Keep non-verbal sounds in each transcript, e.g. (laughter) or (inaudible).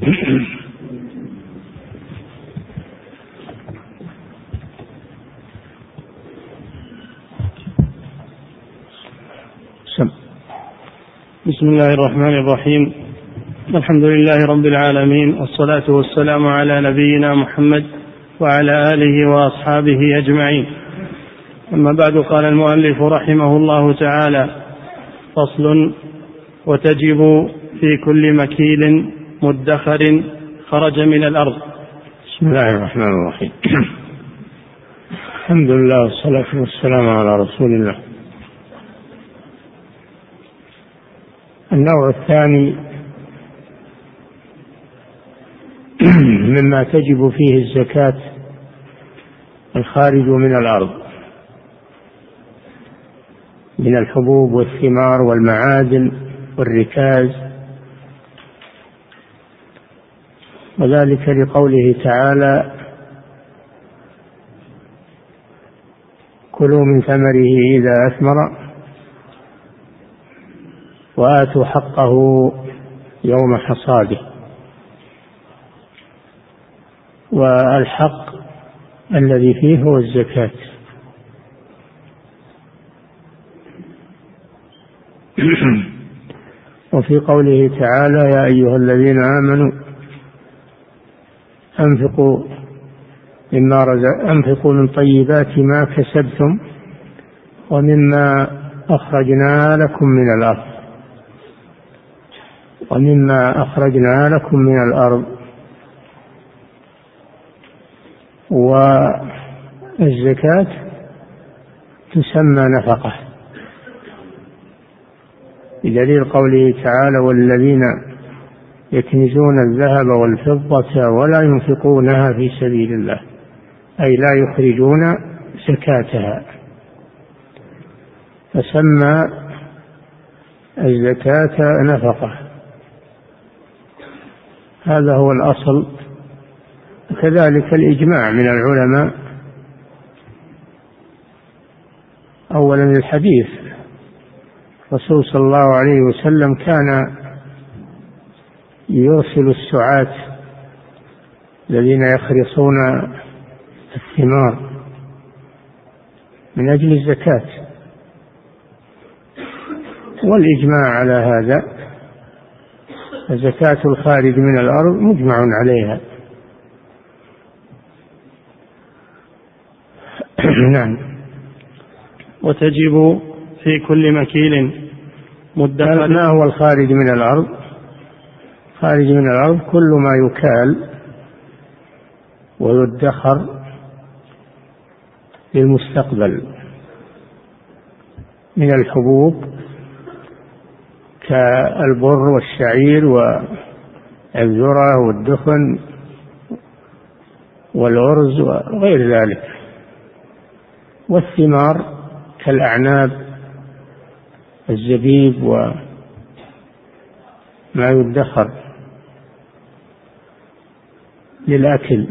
بسم الله الرحمن الرحيم. الحمد لله رب العالمين والصلاة والسلام على نبينا محمد وعلى آله وأصحابه أجمعين. أما بعد قال المؤلف رحمه الله تعالى فصل وتجب في كل مكيل مدخر خرج من الأرض. بسم الله الرحمن الرحيم. (clears throat) الحمد لله والصلاة والسلام على رسول الله. النوع الثاني (clears throat) مما تجب فيه الزكاة الخارج من الأرض من الحبوب والثمار والمعادن والركاز وذلك لقوله تعالى كلوا من ثمره إذا أثمر وآتوا حقه يوم حصاده. والحق الذي فيه هو الزكاة. (coughs) وفي قوله تعالى يا أيها الذين آمنوا أنفقوا مما رزق أنفقوا من طيبات ما كسبتم ومما أخرجنا لكم من الأرض. ومما أخرجنا لكم من الأرض. والزكاة تسمى نفقة. بدليل قوله تعالى والذين يكنزون الذهب والفضة ولا ينفقونها في سبيل الله أي لا يخرجون زكاتها. فسمى الزكاة نفقة. هذا هو الأصل. وكذلك الإجماع من العلماء. أولا الحديث. الرسول صلى الله عليه وسلم كان يرسل السعاة الذين يخرصون الثمار من أجل الزكاة. والإجماع على هذا زكاة الخارج من الأرض مجمع عليها. (clears throat) نعم. وتجب في كل مكيل مدخر ما هو الخارج من الأرض؟ خارج من الأرض كل ما يكال ويدخر للمستقبل من الحبوب كالبر والشعير والذرة والدخن والأرز وغير ذلك. والثمار كالأعناب الزبيب وما يدخر. للأكل.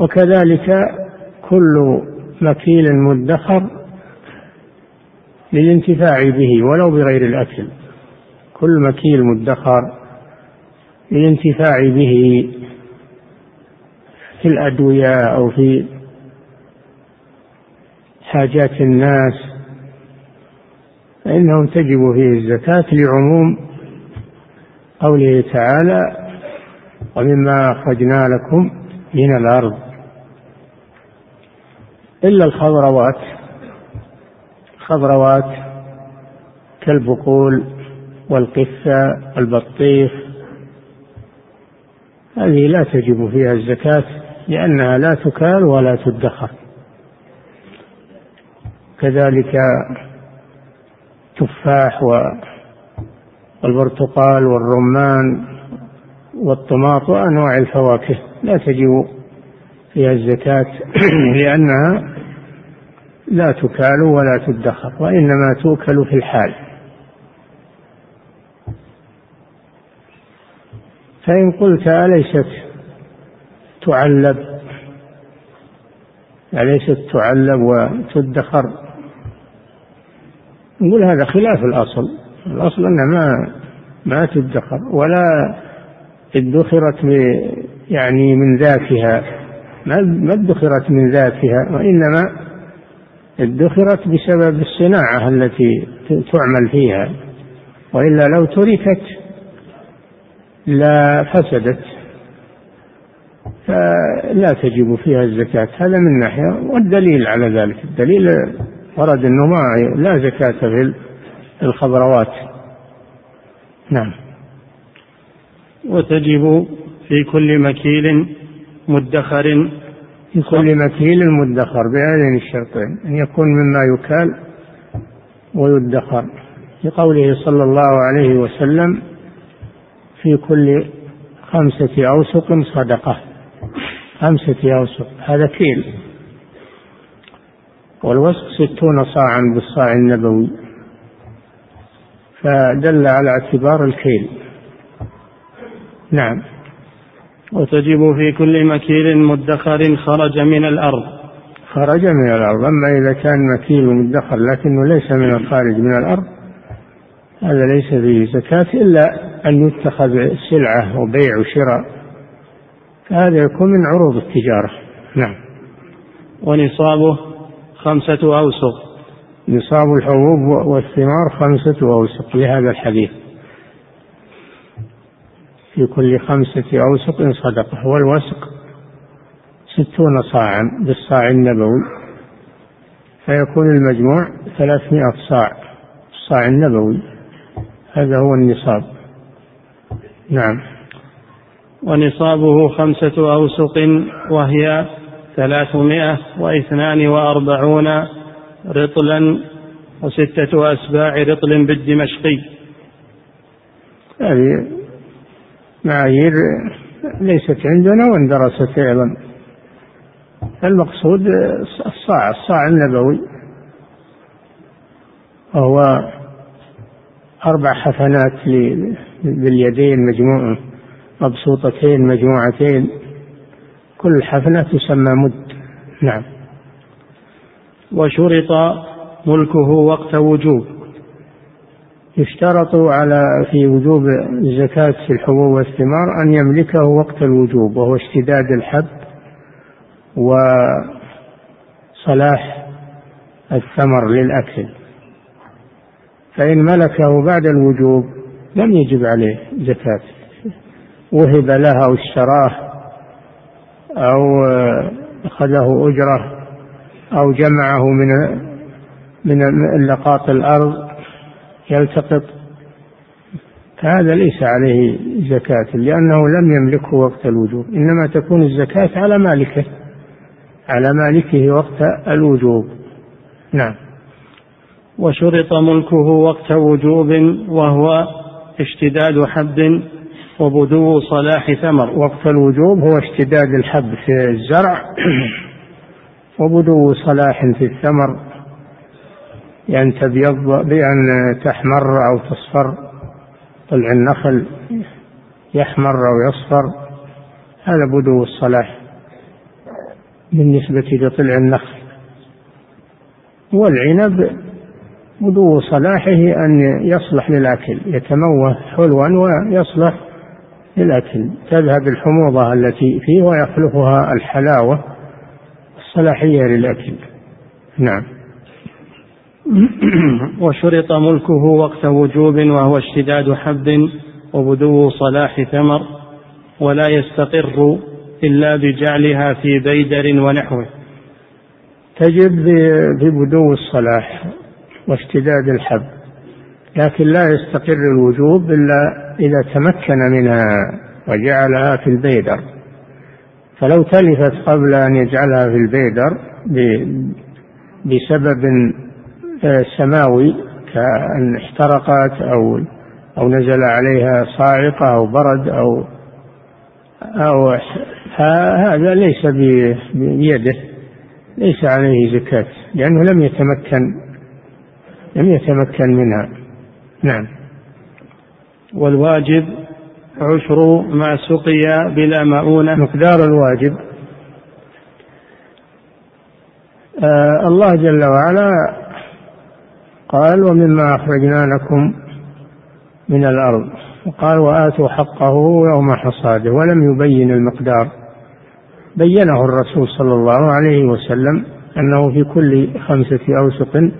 وكذلك كل مكيل مدخر للانتفاع به ولو بغير الأكل. كل مكيل مدخر للانتفاع به في الأدوية أو في حاجات الناس. فإنهم تجب فيه الزكاة لعموم قوله تعالى ومما أخرجنا لكم من الأرض. إلا الخضروات. خضروات كالبقول والقثة البطيخ هذه لا تجب فيها الزكاة لأنها لا تكال ولا تدخر. كذلك تفاح والبرتقال والرمان والطماط وأنواع الفواكه لا تجب فيها الزكاة (clears throat) لأنها لا تكال ولا تدخر وإنما توكل في الحال. فإن قلت أليست تعلب أليست تعلب وتدخر؟ نقول هذا خلاف الأصل الأصل أنها ما ما تدخر ولا ادخرت يعني من ذاتها. ما ادخرت من ذاتها وإنما ادخرت بسبب الصناعة التي تعمل فيها. وإلا لو تركت لا فسدت فلا تجب فيها الزكاة. هذا من ناحية والدليل على ذلك الدليل ورد أنه ما لا زكاة في الخضروات. نعم. وتجب في كل مكيل مدخر. في كل مكيل مدخر بهذين الشرطين أن يكون مما يكال ويدخر. في قوله صلى الله عليه وسلم في كل خمسة أوسق صدقة. خمسة أوسق هذا كيل. والوسق ستون صاعا بالصاع النبوي. فدل على اعتبار الكيل. نعم. وتجب في كل مكيل مدخر خرج من الأرض. خرج من الأرض. أما إذا كان مكيل مدخر لكنه ليس من الخارج من الأرض هذا ليس فيه زكاة إلا أن يتخذ سلعة وبيع وشراء. فهذا يكون من عروض التجارة. نعم. ونصابه خمسة أوسق. نصاب الحبوب والثمار خمسة أوسق. لهذا الحديث. في كل خمسة أوسق صدقة والوسق ستون صاعا بالصاع النبوي فيكون المجموع ثلاثمائة صاع الصاع النبوي. هذا هو النصاب. نعم. ونصابه خمسة أوسق وهي ثلاثمائة واثنان وأربعون رطلا وستة أسباع رطل بالدمشقي. هذه معايير ليست عندنا واندرست أيضا. المقصود الصاع الصاع النبوي. وهو أربع حفنات باليدين مجموعة مبسوطتين مجموعتين. كل حفنة تسمى مد. نعم. وشرط ملكه وقت وجوب. يشترط على في وجوب الزكاة في الحبوب والثمار أن يملكه وقت الوجوب وهو اشتداد الحب وصلاح الثمر للأكل. فإن ملكه بعد الوجوب لم يجب عليه زكاة. وهب له أو اشتراه أو أخذه أجرة أو جمعه من من لقاط الأرض يلتقط. هذا ليس عليه زكاة لأنه لم يملكه وقت الوجوب. إنما تكون الزكاة على مالكه على مالكه وقت الوجوب. نعم. وشرط ملكه وقت وجوب وهو اشتداد حب وبدو صلاح ثمر. وقت الوجوب هو اشتداد الحب في الزرع وبدو صلاح في الثمر. بأن تبيض بأن تحمر أو تصفر. طلع النخل يحمر أو يصفر. هذا بدو الصلاح بالنسبة لطلع النخل. والعنب بدو صلاحه أن يصلح للأكل يتموه حلوا ويصلح للأكل. تذهب الحموضة التي فيه ويخلفها الحلاوة الصلاحية للأكل. نعم. (clears throat) وشرط ملكه وقت وجوب وهو اشتداد حب وبدو صلاح ثمر ولا يستقر إلا بجعلها في بيدر ونحوه. تجب ببدو الصلاح واشتداد الحب لكن لا يستقر الوجوب إلا إذا تمكن منها وجعلها في البيدر. فلو تلفت قبل أن يجعلها في البيدر بسبب سماوي كأن احترقت أو أو نزل عليها صاعقة أو برد أو أو هذا ليس بيده ليس عليه زكاة لأنه لم يتمكن لم يتمكن منها. نعم. والواجب عشر ما سقي بلا مؤونة. مقدار الواجب. آه الله جل وعلا قال ومما أخرجنا لكم من الأرض. وقال وآتوا حقه يوم حصاده ولم يبين المقدار. بينه الرسول صلى الله عليه وسلم أنه في كل خمسة أوسق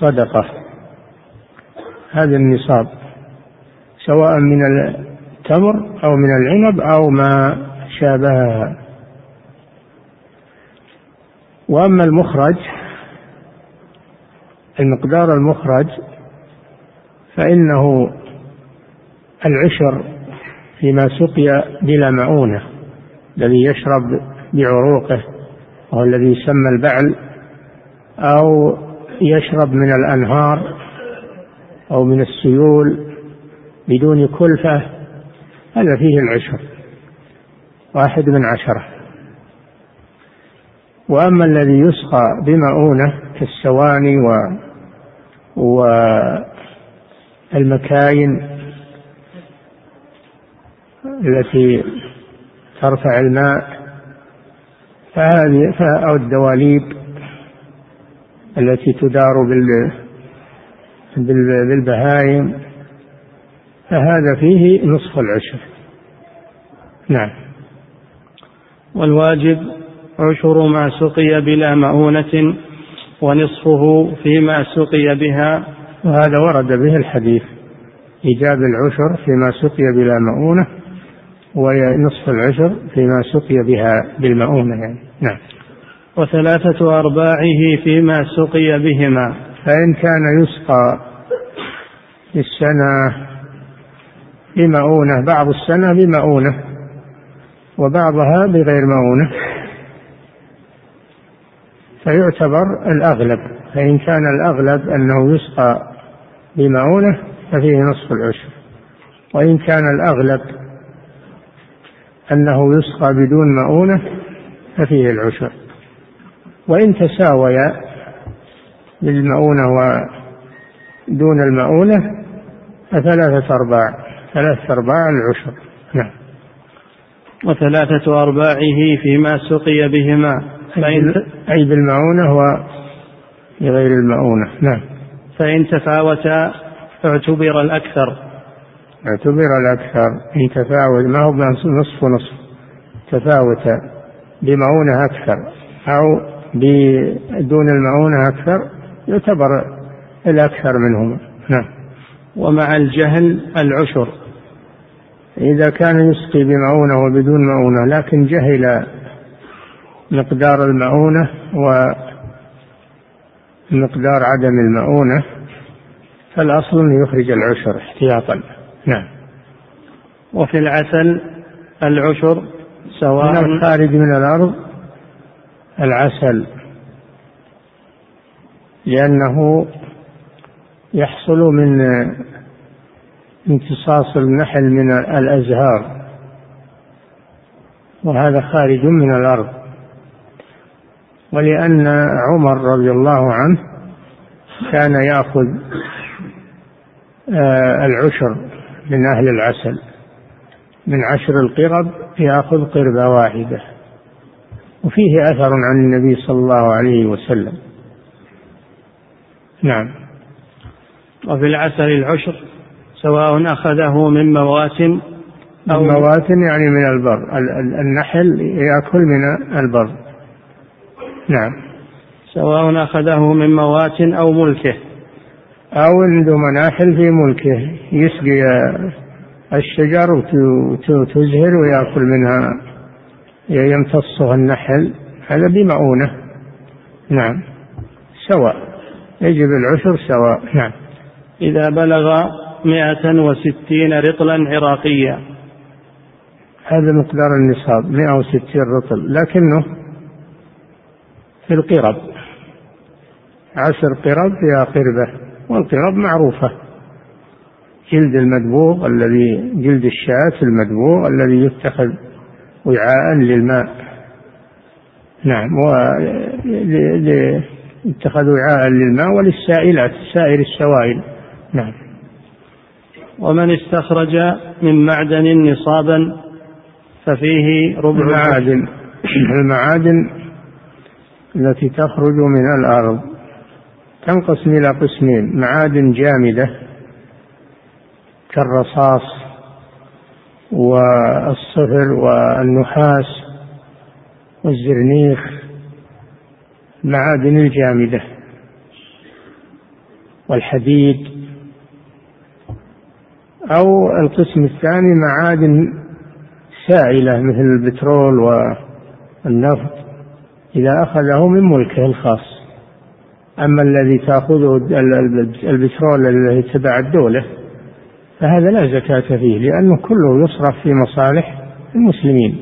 صدقة. هذا النصاب سواء من التمر أو من العنب أو ما شابهها. وأما المخرج المقدار المخرج فإنه العشر فيما سقي بلا مؤونة الذي يشرب بعروقه وهو الذي يسمى البعل أو يشرب من الأنهار أو من السيول بدون كلفة هذا فيه العشر واحد من عشرة. وأما الذي يسقى بمؤونة كالسواني و والمكاين التي ترفع الماء فهذه أو الدواليب التي تدار بالبهائم فهذا فيه نصف العشر. نعم. والواجب عشر ما سقي بلا مؤونة ونصفه فيما سقي بها. وهذا ورد به الحديث. إيجاب العشر فيما سقي بلا مؤونة ونصف العشر فيما سقي بها بالمؤونة يعني. نعم. وثلاثة أرباعه فيما سقي بهما. فإن كان يسقى في السنة بمؤونة بعض السنة بمؤونة وبعضها بغير مؤونة. فيعتبر الأغلب فإن كان الأغلب أنه يسقى بمؤونة ففيه نصف العشر. وإن كان الأغلب أنه يسقى بدون مؤونة ففيه العشر. وإن تساويا بالمؤونة ودون المؤونة فثلاثة أرباع ثلاثة أرباع العشر. نعم. وثلاثة أرباعه فيما سقي بهما. أي بالمؤونة وبغير المؤونة نعم. فإن تفاوتا اعتبر الأكثر. اعتبر الأكثر. إن تفاوت ما هو نصف ونصف تفاوت بمؤونة أكثر أو بدون المؤونة أكثر يعتبر الأكثر منهما نعم. ومع الجهل العشر. إذا كان يسقي بمؤونة وبدون مؤونة لكن جهل مقدار المؤونة ومقدار عدم المؤونة فالأصل أن يخرج العشر احتياطا. نعم. وفي العسل العشر سواء من الخارج من الأرض العسل لأنه يحصل من امتصاص النحل من الأزهار وهذا خارج من الأرض. ولأن عمر رضي الله عنه كان يأخذ آه، العشر من أهل العسل. من عشر القرب يأخذ قربة واحدة. وفيه أثر عن النبي صلى الله عليه وسلم. نعم. وفي العسل العشر سواء أخذه من مواسم أو مواسم يعني من البر. النحل يأكل من البر. نعم. سواء أخذه من موات أو ملكه. أو عنده مناحل في ملكه. يسقي الشجر وتزهر ويأكل منها. يمتصها النحل. هذا بمؤونة نعم. سواء. يجب العشر سواء. نعم. إذا بلغ مائة وستين رطلا عراقيا. هذا مقدار النصاب. مائة وستين رطل. لكنه في القرب. عشر قرب فيها قربة والقرب معروفة. جلد المدبوغ الذي جلد الشاة المدبوغ الذي يتخذ وعاء للماء. نعم و يتخذ وعاء للماء وللسائلات سائر السوائل. نعم. ومن استخرج من معدن نصابا ففيه ربع المعادن. المعادن التي تخرج من الأرض تنقسم إلى قسمين معادن جامدة كالرصاص والصفر والنحاس والزرنيخ المعادن الجامدة والحديد. أو القسم الثاني معادن سائلة مثل البترول والنفط. إذا أخذه من ملكه الخاص. أما الذي تأخذه البترول الذي تبع الدولة فهذا لا زكاة فيه لأنه كله يصرف في مصالح المسلمين.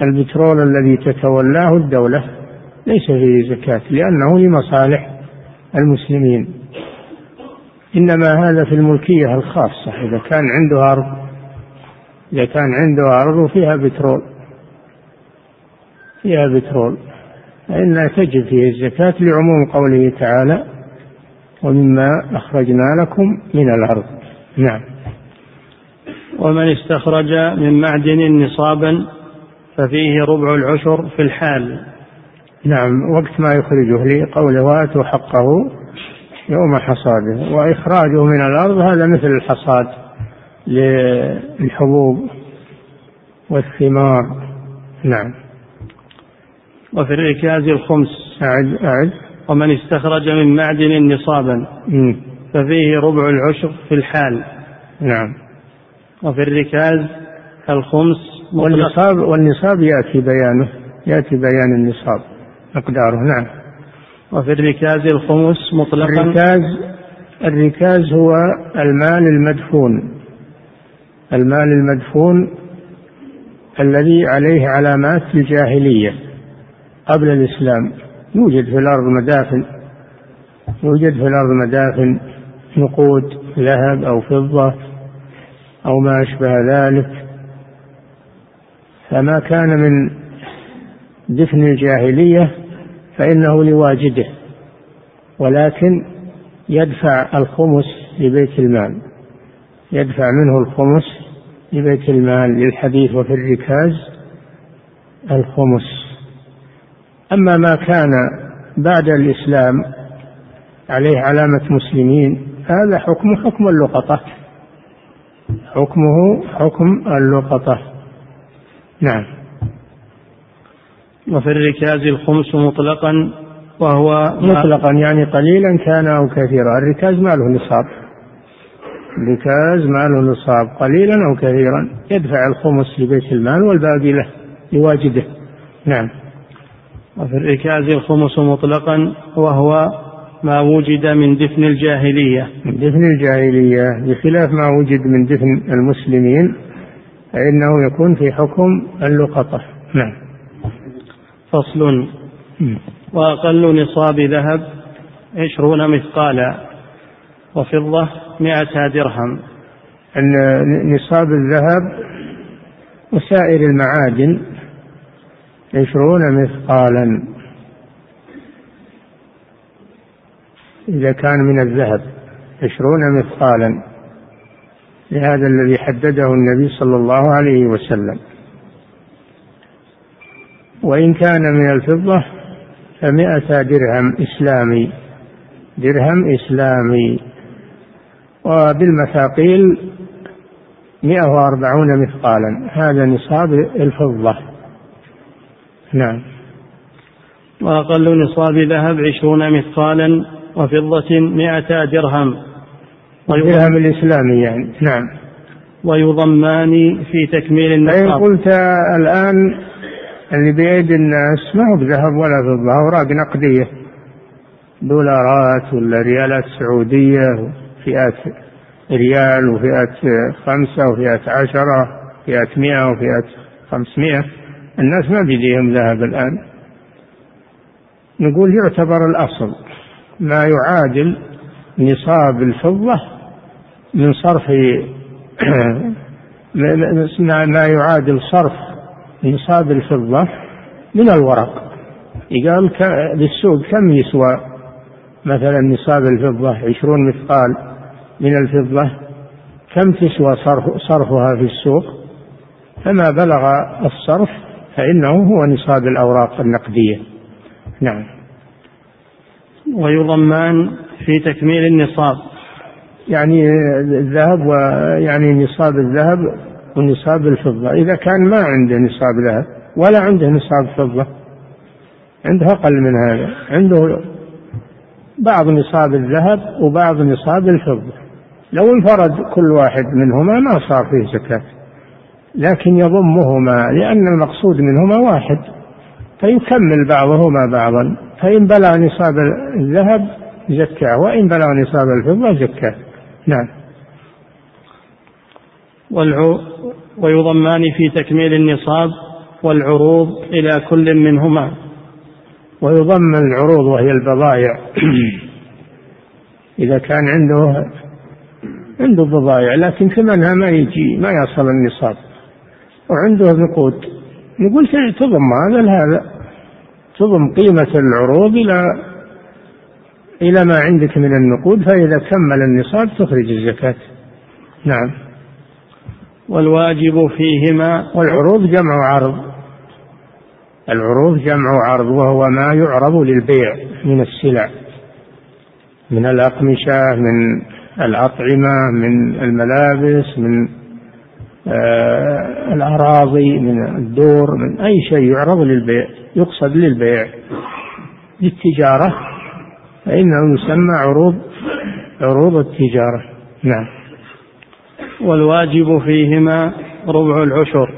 فالبترول الذي تتولاه الدولة ليس فيه زكاة لأنه لمصالح المسلمين. إنما هذا في الملكية الخاصة إذا كان عنده أرض إذا كان عنده أرض وفيها بترول. فيها بترول فإنها تجب فيه الزكاة لعموم قوله تعالى ومما أخرجنا لكم من الأرض نعم. ومن استخرج من معدن نصابا ففيه ربع العشر في الحال نعم. وقت ما يخرجه لقوله وآتوا حقه يوم حصاده وإخراجه من الأرض هذا مثل الحصاد للحبوب والثمار. نعم. وفي الركاز الخمس. أعد أعد. ومن استخرج من معدن نصابا. ففيه ربع العشر في الحال. نعم. وفي الركاز الخمس والنصاب والنصاب يأتي بيانه يأتي بيان النصاب مقداره. نعم. وفي الركاز الخمس مطلقا. الركاز الركاز هو المال المدفون. المال المدفون الذي عليه علامات الجاهلية. قبل الإسلام. يوجد في الأرض مدافن يوجد في الأرض مدافن نقود ذهب أو فضة أو ما أشبه ذلك. فما كان من دفن الجاهلية فإنه لواجده ولكن يدفع الخمس لبيت المال يدفع منه الخمس لبيت المال للحديث وفي الركاز الخمس. أما ما كان بعد الإسلام عليه علامة مسلمين هذا حكم حكم اللقطة. حكمه حكم اللقطة. نعم. وفي الركاز الخمس مطلقا وهو مطلقا يعني قليلا كان أو كثيرا. الركاز ما له نصاب. الركاز ما له نصاب. قليلا أو كثيرا. يدفع الخمس لبيت المال والباقي له لواجده. نعم. وفي الركاز الخمس مطلقا وهو ما وجد من دفن الجاهلية. من دفن الجاهلية بخلاف ما وجد من دفن المسلمين فإنه يكون في حكم اللقطة. نعم. فصل. وأقل نصاب ذهب عشرون مثقالا وفضة مائة درهم. نصاب الذهب وسائر المعادن عشرون مثقالا. إذا كان من الذهب عشرون مثقالا. لهذا الذي حدده النبي صلى الله عليه وسلم. وإن كان من الفضة فمائة درهم إسلامي. درهم إسلامي. وبالمثاقيل مئة وأربعون مثقالا. هذا نصاب الفضة. نعم. وأقل نصاب ذهب عشرون مثقالا وفضة مائة درهم. الدرهم الإسلامي يعني. نعم. ويضمان في تكميل النصاب فإن قلت الآن اللي بيد الناس ما هو بذهب ولا فضة أوراق نقدية. دولارات ولا ريالات سعودية فئات ريال وفئة خمسة وفئة عشرة فئة مئة وفئة خمسمائة الناس ما بيديهم ذهب الآن. نقول يعتبر الأصل ما يعادل نصاب الفضة من صرف (clears throat) ما يعادل صرف نصاب الفضة من الورق. يقال بالسوق كم يسوى؟ مثلا نصاب الفضة عشرون مثقال من الفضة. كم تسوى صرف صرفها في السوق؟ فما بلغ الصرف فإنه هو نصاب الأوراق النقدية. نعم. ويضمان في تكميل النصاب. يعني الذهب ويعني نصاب الذهب ونصاب الفضة. إذا كان ما عنده نصاب ذهب ولا عنده نصاب فضة عنده أقل من هذا. عنده بعض نصاب الذهب وبعض نصاب الفضة. لو انفرد كل واحد منهما ما صار فيه زكاة. لكن يضمهما لأن المقصود منهما واحد فيكمل بعضهما بعضا. فإن بلغ نصاب الذهب زكاه وإن بلغ نصاب الفضة زكاه. نعم. والعو ويضمان في تكميل النصاب والعروض إلى كل منهما. ويضمن العروض وهي البضائع. إذا كان عنده عنده بضائع لكن ثمنها ما يجي ما يصل النصاب. وعنده نقود نقول تضم هذا؟ لهذا تضم قيمة العروض إلى إلى ما عندك من النقود فإذا كمل النصاب تخرج الزكاة. نعم. والواجب فيهما والعروض جمع عرض. العروض جمع عرض وهو ما يعرض للبيع من السلع. من الأقمشة من الأطعمة من الملابس من الأراضي من الدور من أي شيء يعرض للبيع يقصد للبيع. للتجارة فإنه يسمى عروض عروض التجارة. نعم. والواجب فيهما ربع العشر.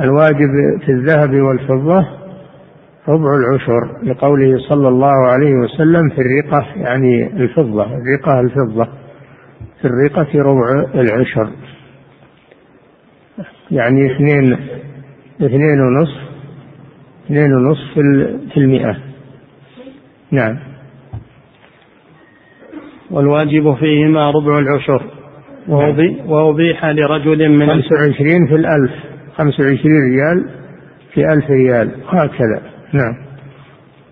الواجب في الذهب والفضة ربع العشر لقوله صلى الله عليه وسلم في الرقة يعني الفضة الرقة الفضة. في الرقة ربع العشر. يعني اثنين اثنين ونصف اثنين ونصف في المئة. نعم. والواجب فيهما ربع العشر. وأبيح لرجل من خمس وعشرين في الألف. خمس وعشرين ريال في ألف ريال. هكذا. نعم.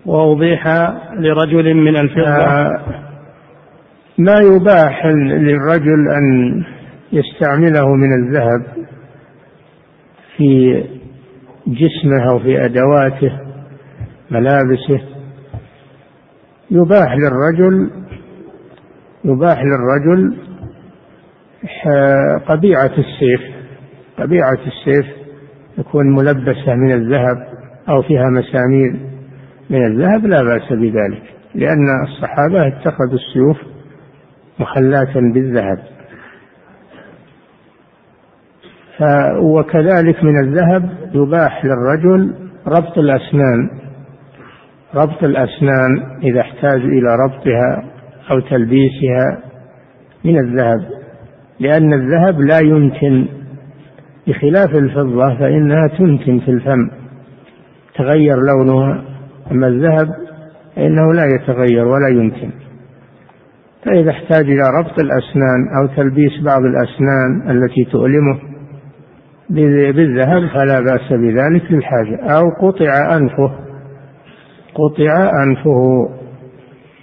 وأبيح لرجل من الفضة آه ما يباح للرجل أن يستعمله من الذهب. في جسمه أو في أدواته ملابسه. يباح للرجل يباح للرجل قبيعة السيف. قبيعة السيف تكون ملبسة من الذهب أو فيها مسامير من الذهب لا بأس بذلك لأن الصحابة اتخذوا السيوف مخلاة بالذهب. وكذلك من الذهب يباح للرجل ربط الأسنان. ربط الأسنان إذا احتاج إلى ربطها أو تلبيسها من الذهب لأن الذهب لا ينتن بخلاف الفضة فإنها تنتن في الفم تغير لونها أما الذهب فإنه لا يتغير ولا ينتن فإذا احتاج إلى ربط الأسنان أو تلبيس بعض الأسنان التي تؤلمه بالذهب فلا بأس بذلك للحاجة. أو قطع أنفه. قطع أنفه.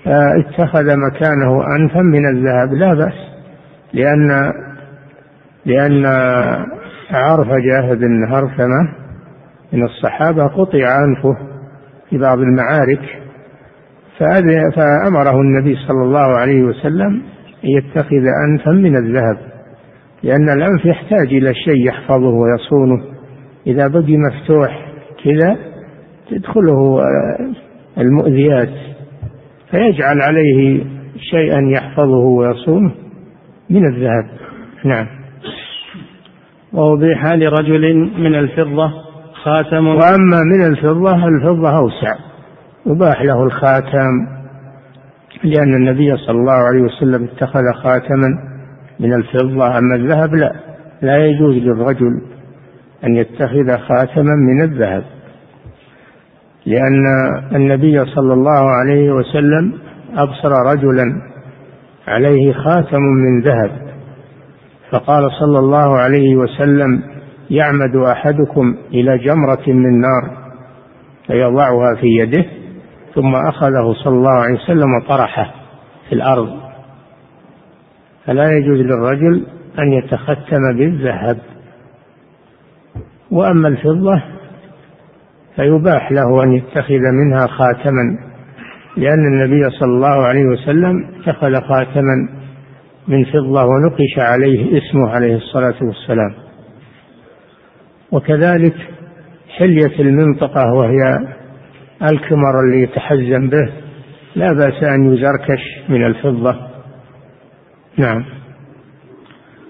اتخذ مكانه أنفا من الذهب. لا بأس. لأن لأن عرفجة بن هرثمة من الصحابة قطع أنفه في بعض المعارك. فأمره النبي صلى الله عليه وسلم أن يتخذ أنفا من الذهب. لأن الأنف يحتاج إلى شيء يحفظه ويصونه. إذا بقي مفتوح كذا تدخله المؤذيات. فيجعل عليه شيئا يحفظه ويصونه من الذهب. نعم. وأبيح لرجل من الفضة خاتم. وأما من الفضة الفضة أوسع. يباح له الخاتم لأن النبي صلى الله عليه وسلم اتخذ خاتما. من الفضة أما الذهب لا لا يجوز للرجل أن يتخذ خاتما من الذهب لأن النبي صلى الله عليه وسلم أبصر رجلا عليه خاتم من ذهب فقال صلى الله عليه وسلم يعمد أحدكم إلى جمرة من نار فيضعها في يده ثم أخذه صلى الله عليه وسلم وطرحه في الأرض. فلا يجوز للرجل أن يتختم بالذهب. وأما الفضة فيباح له أن يتخذ منها خاتما لأن النبي صلى الله عليه وسلم اتخذ خاتما من فضة ونقش عليه اسمه عليه الصلاة والسلام. وكذلك حلية المنطقة وهي الكمر اللي يتحزم به لا بأس أن يزركش من الفضة. نعم.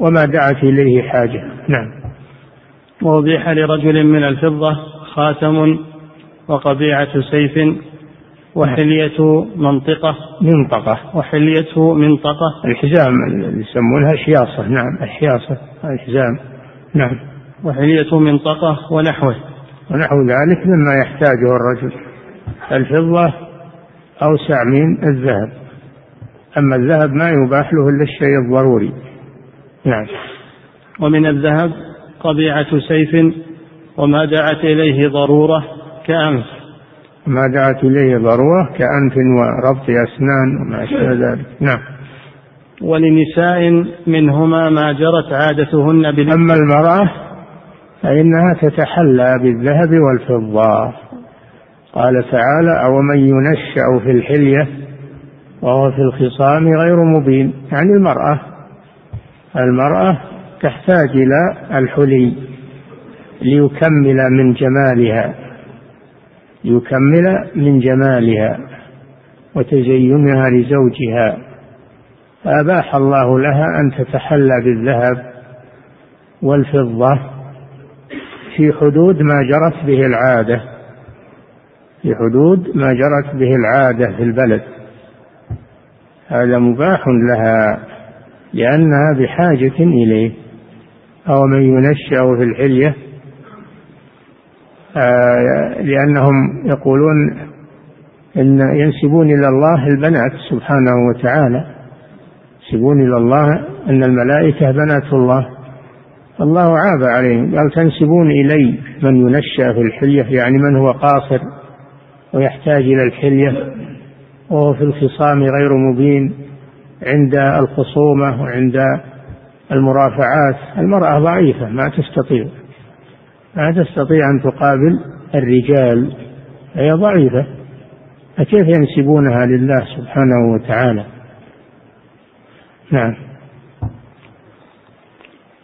وما دعت إليه حاجة. نعم. وأبيح لرجل من الفضة خاتم وقبيعة سيف وحلية منطقة. منطقة. وحليته منطقة. الحزام اللي يسمونها شياصة نعم الحياصة الحزام. نعم. وحلية منطقة ونحوه. ونحو ذلك مما يحتاجه الرجل. الفضة أوسع من الذهب. أما الذهب ما يباح له إلا الشيء الضروري. نعم. ومن الذهب قبيعة سيف وما دعت إليه ضرورة كأنف. ما دعت إليه ضرورة كأنف وربط أسنان وما أشبه ذلك. نعم. ولنساء منهما ما جرت عادتهن بال أما المرأة فإنها تتحلى بالذهب والفضة. قال تعالى أو من ينشأ في الحلية وهو في الخصام غير مبين. يعني المرأة المرأة تحتاج إلى الحلي ليكمل من جمالها ليكمل من جمالها وتزينها لزوجها. فأباح الله لها أن تتحلى بالذهب والفضة في حدود ما جرت به العادة في حدود ما جرت به العادة في البلد. هذا مباح لها لأنها بحاجة إليه. أو من ينشأ في الحلية آه، لأنهم يقولون إن ينسبون إلى الله البنات سبحانه وتعالى. ينسبون إلى الله أن الملائكة بنات الله. الله عاب عليهم قال تنسبون إلي من ينشأ في الحلية. يعني من هو قاصر ويحتاج إلى الحلية. وهو في الخصام غير مبين عند الخصومة وعند المرافعات. المرأة ضعيفة ما تستطيع ما تستطيع أن تقابل الرجال هي ضعيفة. فكيف ينسبونها لله سبحانه وتعالى؟ نعم.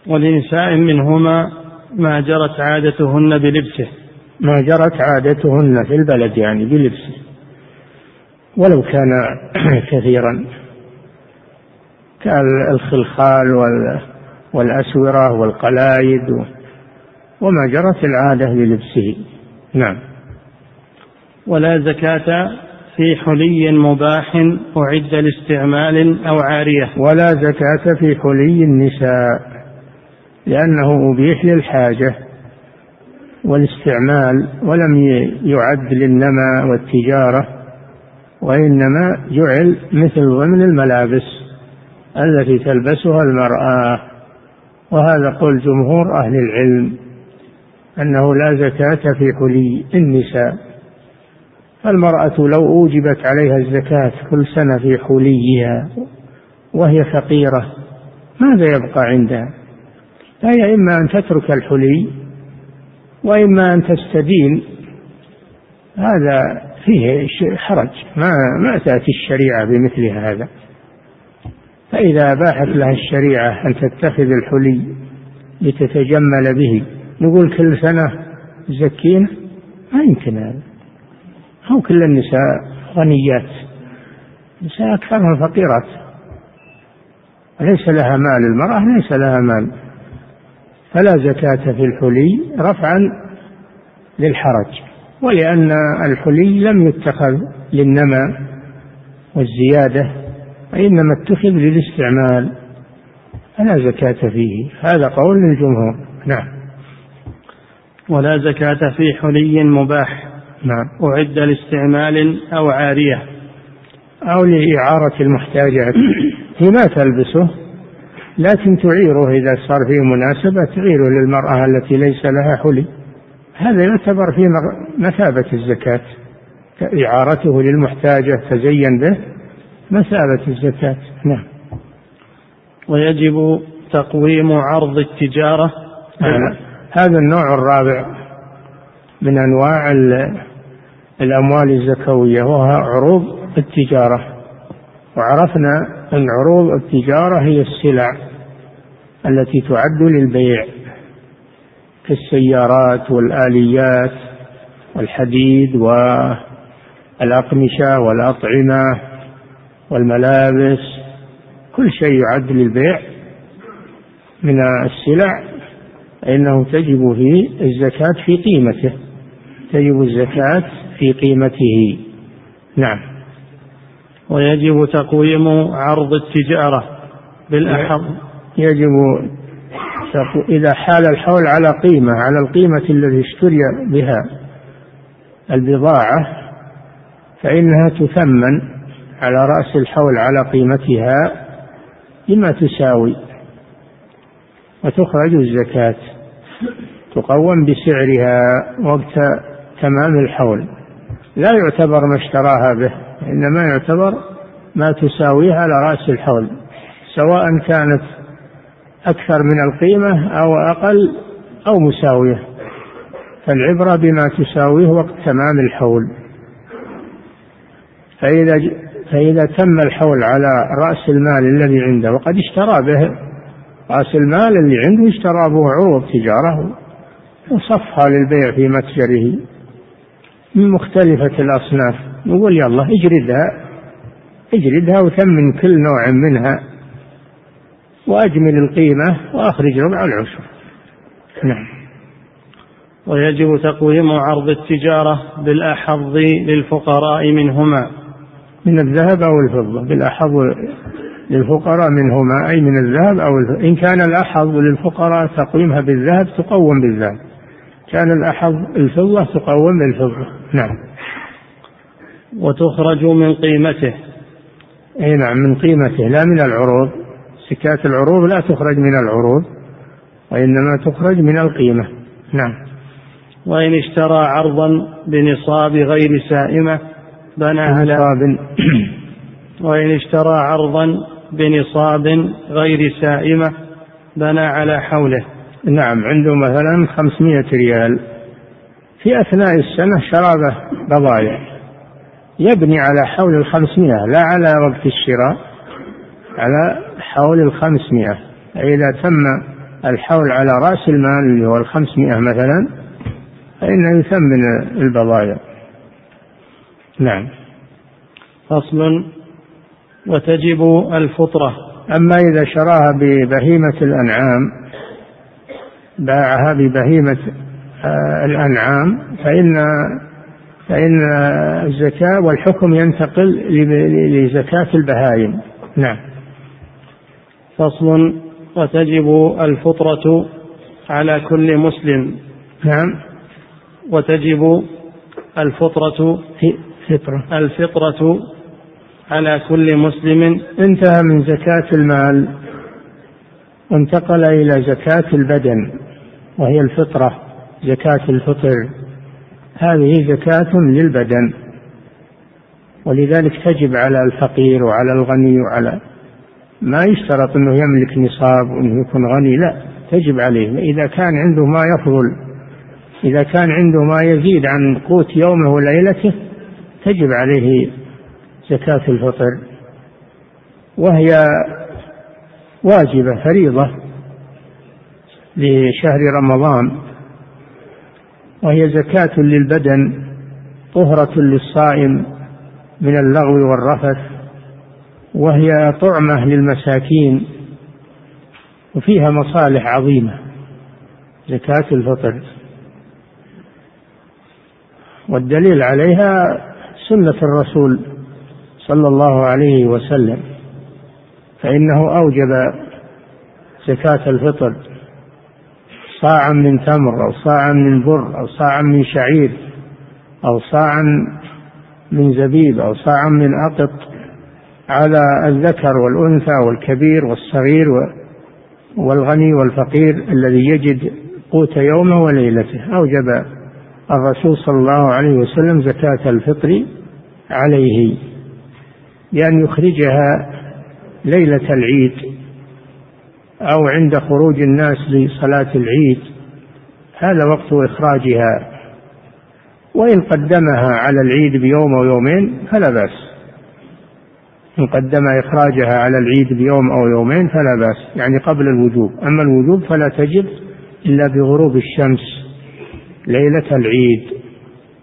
ولنساء منهما ما جرت عادتهن بلبسه. ما جرت عادتهن في البلد يعني بلبسه. ولو كان (clears throat) كثيرا. كالخلخال والأسورة والقلايد وما جرت العادة للبسه. نعم. ولا زكاة في حلي مباح أعد لاستعمال أو عارية. ولا زكاة في حلي النساء لأنه أبيح للحاجة والاستعمال ولم يعد للنمى والتجارة. وإنما جعل مثل ضمن الملابس التي تلبسها المرأة. وهذا قول جمهور أهل العلم أنه لا زكاة في حلي النساء. فالمرأة لو أوجبت عليها الزكاة كل سنة في حليها وهي فقيرة ماذا يبقى عندها؟ فهي إما أن تترك الحلي وإما أن تستدين. هذا فيه حرج ما ما تأتي الشريعة بمثل هذا. فإذا أباحت لها الشريعة أن تتخذ الحلي لتتجمل به نقول كل سنة زكين ما يمكن هذا. هو كل النساء غنيات. النساء أكثرها فقيرات. ليس لها مال المرأة ليس لها مال. فلا زكاة في الحلي رفعا للحرج. ولأن الحلي لم يتخذ للنمى والزيادة وإنما اتخذ للاستعمال. فلا زكاة فيه. هذا قول للجمهور. نعم. ولا زكاة في حلي مباح. نعم. أعد لاستعمال أو عارية. أو لإعارة المحتاجات. (coughs) هي ما تلبسه لكن تعيره إذا صار فيه مناسبة تعيره للمرأة التي ليس لها حلي. هذا يعتبر في مثابة الزكاة إعارته للمحتاجة تزين به مثابة الزكاة. نعم. ويجب تقويم عرض التجارة. نعم. هذا النوع الرابع من أنواع الأموال الزكوية وهو عروض التجارة. وعرفنا أن عروض التجارة هي السلع التي تعد للبيع. كالسيارات والآليات والحديد والأقمشة والأطعمة والملابس كل شيء يعد للبيع من السلع فإنه تجب فيه الزكاة في قيمته تجب الزكاة في قيمته. نعم. ويجب تقويم عرض التجارة بالأحظ يجب إذا حال الحول على قيمة على القيمة التي اشتري بها البضاعة فإنها تثمن على رأس الحول على قيمتها بما تساوي. وتخرج الزكاة. تقوم بسعرها وقت تمام الحول. لا يعتبر ما اشتراها به إنما يعتبر ما تساويه على رأس الحول سواء كانت أكثر من القيمة أو أقل أو مساوية. فالعبرة بما تساويه وقت تمام الحول. فإذا فإذا تم الحول على رأس المال الذي عنده وقد اشترى به رأس المال اللي عنده اشترى به عروض تجارة وصفها للبيع في متجره. من مختلفة الأصناف نقول يلا اجردها اجردها وثمن كل نوع منها. وأجمل القيمة وأخرج ربع العشر. نعم. ويجب تقويم عرض التجارة بالأحظ للفقراء منهما. من الذهب أو الفضة؟ بالأحظ للفقراء منهما أي من الذهب أو الفضة. إن كان الأحظ للفقراء تقويمها بالذهب تقوم بالذهب. كان الأحظ الفضة تقوم بالفضة. نعم. وتخرج من قيمته. أي نعم من قيمته لا من العروض. سكات العروض لا تخرج من العروض وإنما تخرج من القيمة. نعم. وإن اشترى عرضا بنصاب غير سائمة بنى على (clears throat) وإن اشترى عرضا بنصاب غير سائمة بنى على حوله. نعم عنده مثلا خمسمائة ريال. في أثناء السنة شرى بضائع يبني على حول الخمسمائة لا على وقت الشراء على حول الخمسمائة. إذا تم الحول على رأس المال اللي هو الخمسمائة مثلا فإنه يثمن البضائع. نعم. فصل. وتجب الفطرة. أما إذا شراها ببهيمة الأنعام باعها ببهيمة آه، الأنعام فإن فإن الزكاة والحكم ينتقل لزكاة البهائم. نعم. فصل وتجب الفطرة على كل مسلم. نعم. وتجب الفطرة فطرة. الفطرة على كل مسلم. انتهى من زكاة المال. وانتقل إلى زكاة البدن وهي الفطرة زكاة الفطر. هذه زكاة للبدن. ولذلك تجب على الفقير وعلى الغني وعلى ما يشترط أنه يملك نصاب وأنه يكون غني لا تجب عليه. إذا كان عنده ما يفضل إذا كان عنده ما يزيد عن قوت يومه وليلته تجب عليه زكاة الفطر. وهي واجبة فريضة لشهر رمضان. وهي زكاة للبدن طهرة للصائم من اللغو والرفث. وهي طعمة للمساكين وفيها مصالح عظيمة زكاة الفطر. والدليل عليها سنة الرسول صلى الله عليه وسلم فإنه أوجب زكاة الفطر صاعا من تمر أو صاعا من بر أو صاعا من شعير أو صاعا من زبيب أو صاعا من أقط. على الذكر والأنثى والكبير والصغير والغني والفقير الذي يجد قوت يومه وليلته. أوجب الرسول صلى الله عليه وسلم زكاة الفطر عليه بأن يخرجها ليلة العيد أو عند خروج الناس لصلاة العيد. هذا وقت إخراجها. وإن قدمها على العيد بيوم أو يومين فلا بأس. إن قدم إخراجها على العيد بيوم أو يومين فلا بأس يعني قبل الوجوب. أما الوجوب فلا تجب إلا بغروب الشمس ليلة العيد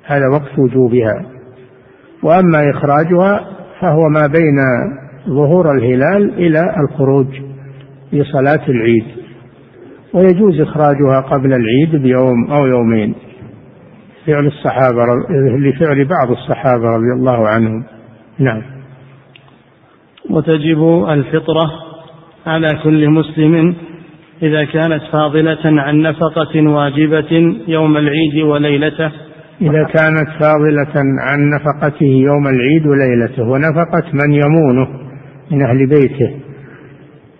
هذا وقت وجوبها. وأما إخراجها فهو ما بين ظهور الهلال إلى الخروج لصلاة العيد. ويجوز إخراجها قبل العيد بيوم أو يومين فعل الصحابة لفعل بعض الصحابة رضي الله عنهم. نعم. وتجب الفطرة على كل مسلم إذا كانت فاضلة عن نفقة واجبة يوم العيد وليلته. إذا كانت فاضلة عن نفقته يوم العيد وليلته ونفقة من يمونه من أهل بيته.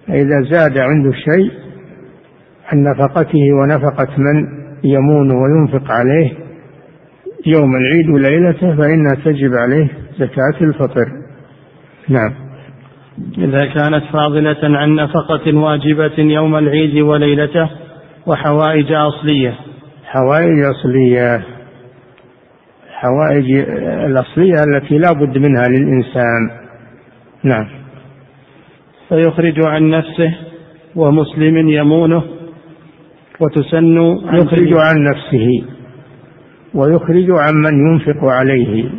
فإذا زاد عنده شيء عن نفقته ونفقة من يمون وينفق عليه يوم العيد وليلته فإنها تجب عليه زكاة الفطر. نعم. إذا كانت فاضلة عن نفقة واجبة يوم العيد وليلته وحوائج أصلية. حوائج أصلية. الحوائج الأصلية التي لا بد منها للإنسان. نعم. فيخرج عن نفسه ومسلم يمونه وتسن يخرج عن نفسه ويخرج عن من ينفق عليه.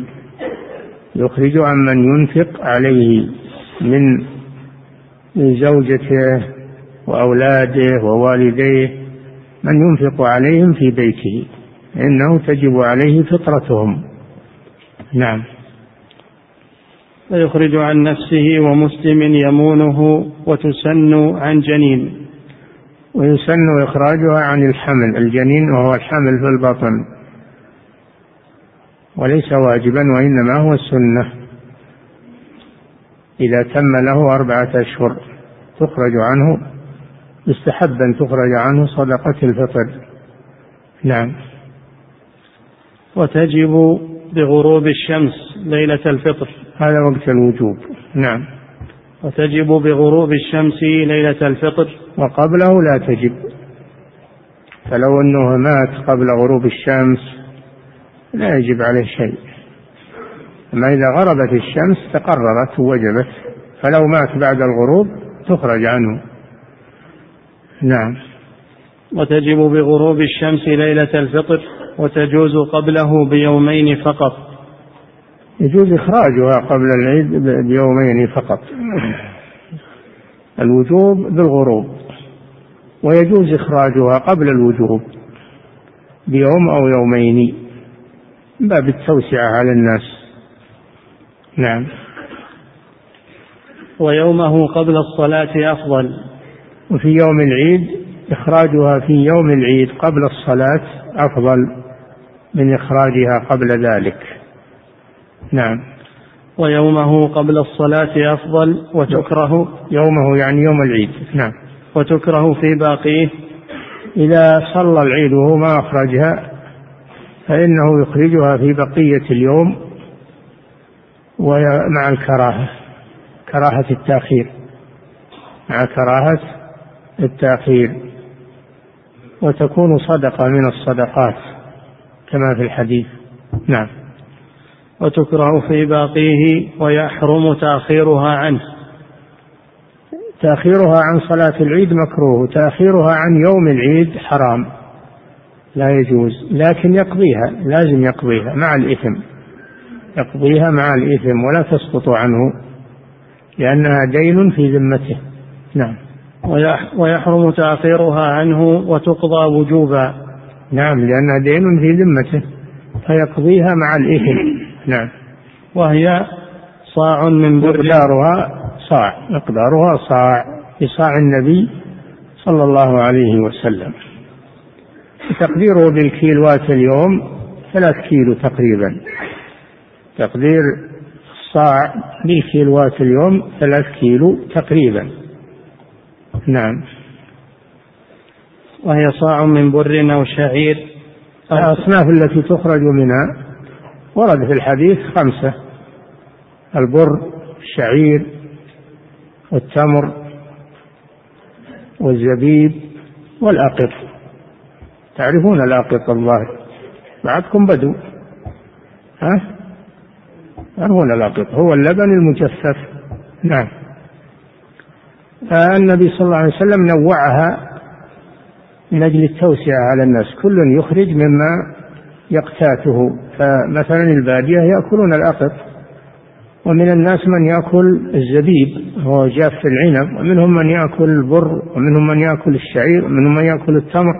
يخرج عن من ينفق عليه. من زوجته وأولاده ووالديه من ينفق عليهم في بيته إنه تجب عليه فطرتهم. نعم. فيخرج عن نفسه ومسلم يمونه وتسن عن جنين. ويسن إخراجها عن الحمل الجنين وهو الحمل في البطن. وليس واجبا وإنما هو السنة. إذا تم له أربعة أشهر تخرج عنه يستحب أن تخرج عنه صدقة الفطر. نعم. وتجب بغروب الشمس ليلة الفطر. هذا وقت الوجوب. نعم. وتجب بغروب الشمس ليلة الفطر. وقبله لا تجب. فلو أنه مات قبل غروب الشمس لا يجب عليه شيء. أما إذا غربت الشمس تقررت ووجبت فلو مات بعد الغروب تخرج عنه. نعم. وتجب بغروب الشمس ليلة الفطر وتجوز قبله بيومين فقط. يجوز إخراجها قبل العيد بيومين فقط. الوجوب بالغروب. ويجوز إخراجها قبل الوجوب بيوم أو يومين. باب التوسعة على الناس. نعم. ويومه قبل الصلاة أفضل. وفي يوم العيد إخراجها في يوم العيد قبل الصلاة أفضل من إخراجها قبل ذلك. نعم. ويومه قبل الصلاة أفضل وتكره. يومه يعني يوم العيد. نعم. وتكره في باقيه. إذا صلى العيد وهو ما أخرجها فإنه يخرجها في بقية اليوم ومع الكراهة. كراهة التأخير. مع كراهة التأخير. وتكون صدقة من الصدقات كما في الحديث. نعم. وتكره في باقيه ويحرم تأخيرها عنه. تأخيرها عن صلاة العيد مكروه تأخيرها عن يوم العيد حرام. لا يجوز لكن يقضيها لازم يقضيها مع الإثم. يقضيها مع الإثم ولا تسقط عنه لأنها دين في ذمته. نعم. ويحرم تأخيرها عنه وتقضى وجوبا. نعم لأنها دين في ذمته فيقضيها مع الإثم. نعم. وهي صاع من بر. مقدارها صاع مقدارها صاع بصاع النبي صلى الله عليه وسلم. تقديره بالكيلوات اليوم ثلاث كيلو تقريبا. تقدير الصاع بالكيلوات اليوم ثلاث كيلو تقريبا. نعم. وهي صاع من بر أو شعير. الأصناف التي تخرج منها ورد في الحديث خمسة. البر الشعير والتمر والزبيب والأقط. تعرفون الأقط الظاهر بعدكم بدو. ها؟ تعرفون الأقط هو اللبن المجفف. نعم. فالنبي صلى الله عليه وسلم نوعها من أجل التوسعة على الناس. كل يخرج مما يقتاته. فمثلا البادية يأكلون الأقط ومن الناس من يأكل الزبيب وهو جاف العنب ومنهم من يأكل البر ومنهم من يأكل الشعير ومنهم من يأكل التمر